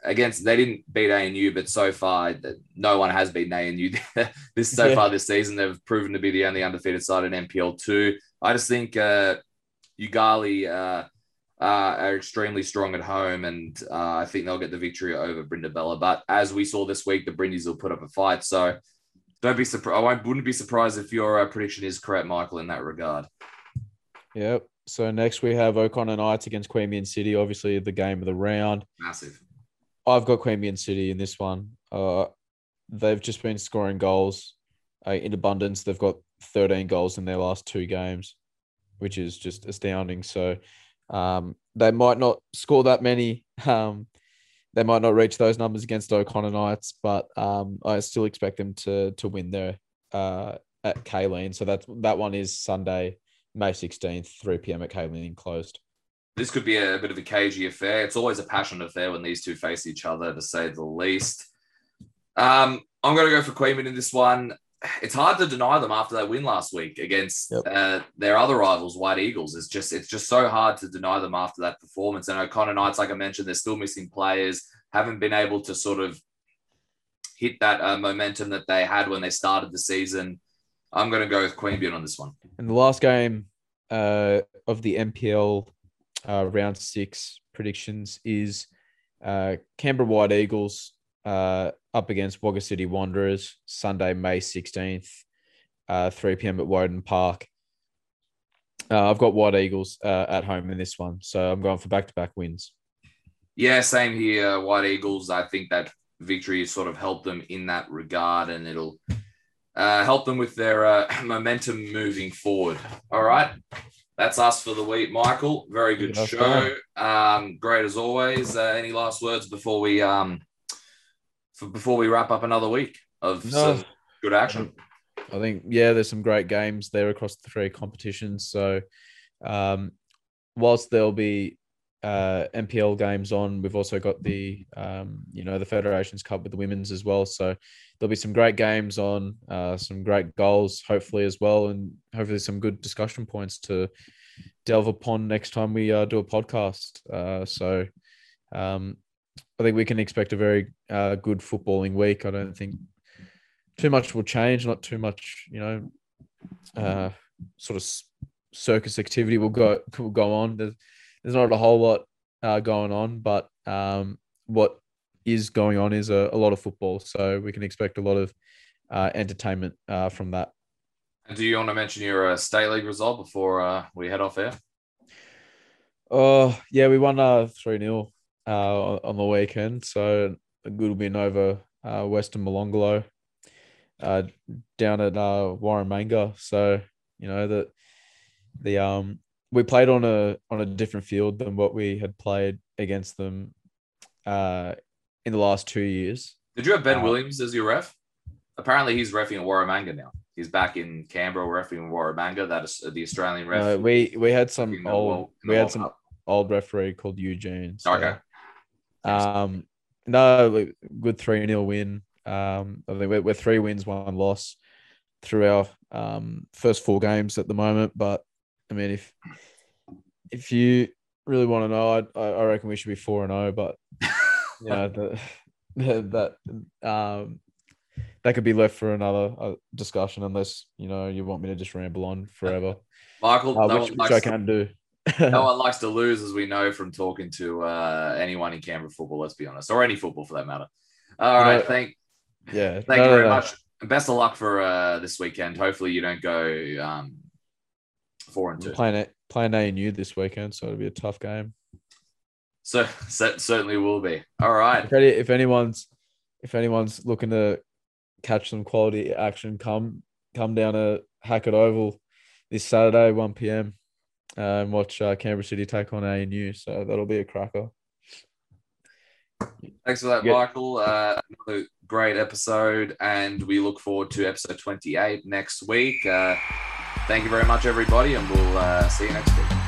against they didn't beat ANU, but so far no one has beaten ANU *laughs* this so yeah. far this season. They've proven to be the only undefeated side in NPL two. I just think uh, Yoogali. Uh, uh, are extremely strong at home, and uh, I think they'll get the victory over Brindabella. But as we saw this week, the Brindies will put up a fight. So don't be surprised. I wouldn't be surprised if your uh, prediction is correct, Michael, in that regard. Yep. So next we have O'Connor Knights against Queanbeyan City. Obviously, the game of the round. Massive. I've got Queanbeyan City in this one. Uh, they've just been scoring goals uh, in abundance. They've got 13 goals in their last two games, which is just astounding. So um, they might not score that many. *laughs* Um, they might not reach those numbers against O'Connor Knights, but um, I still expect them to to win there uh, at Kaleen. So that that one is Sunday, May sixteenth, three pm at Kaleen closed. This could be a bit of a cagey affair. It's always a passionate affair when these two face each other, to say the least. Um, I'm going to go for Queanbeyan in this one it's hard to deny them after that win last week against yep. uh, their other rivals, White Eagles. It's just it's just so hard to deny them after that performance. And O'Connor Knights, like I mentioned, they're still missing players, haven't been able to sort of hit that uh, momentum that they had when they started the season. I'm going to go with Queanbeyan on this one. In the last game uh, of the NPL uh, round six predictions is uh, Canberra White Eagles uh, up against Wagga City Wanderers Sunday, May 16th, uh, 3 p.m. at Woden Park. Uh, I've got White Eagles uh, at home in this one, so I'm going for back to back wins. Yeah, same here. White Eagles, I think that victory has sort of helped them in that regard, and it'll help them with their *clears throat* momentum moving forward. All right. That's us for the week, Michael. Very good show. Um, great as always. Uh, any last words before we um, for before we wrap up another week of no, good action. I think yeah, there's some great games there across the three competitions. So, um, whilst there'll be uh, NPL games on, we've also got the um, you know the Federations Cup with the women's as well. So there'll be some great games on, uh, some great goals hopefully as well, and hopefully some good discussion points to delve upon next time we uh, do a podcast. Uh, so um, I think we can expect a very uh, good footballing week. I don't think too much will change. Not too much, you know, uh, sort of circus activity will go will go on. There's, there's not a whole lot uh, going on, but um, what is going on is a, a, lot of football. So we can expect a lot of uh, entertainment uh, from that. And do you want to mention your uh, state league result before uh, we head off air? Oh yeah, we won uh three 0 uh, on the weekend. So a good win over uh, Western Molonglo uh, down at uh, Waramanga. So you know that the um we played on a on a different field than what we had played against them uh, in the last two years. Did you have Ben uh, Williams as your ref? Apparently, he's refing at Waramanga now. He's back in Canberra refing Waramanga. That is the Australian ref. Uh, we we had some old we had some old referee called Eugene. So, okay. Um, no, good three 0 win. Um, I think we're, we're, three wins, one loss through our um first four games at the moment. But I mean, if if you really want to know, I I reckon we should be four and zero. Oh, but you know the, *laughs* the, that um that could be left for another uh, discussion unless you know you want me to just ramble on forever. *laughs* Michael, uh, no which, which I can do. *laughs* no one likes to lose, as we know from talking to uh, anyone in Canberra football. Let's be honest, or any football for that matter. All right, no, thank, yeah, thank no, you very no, much. Best of luck for uh, this weekend. Hopefully, you don't go um, four and 2 playing it, playing A and U this weekend, so it'll be a tough game. So, so certainly will be. All right. If, any, if anyone's if anyone's looking to catch some quality action, come come down to Hackett Oval this Saturday, one p.m uh, and watch uh, Canberra City take on ANU. So that'll be a cracker. Thanks for that, yeah. Michael. Uh, another great episode, and we look forward to episode 28 next week. Uh, thank you very much, everybody, and we'll uh, see you next week.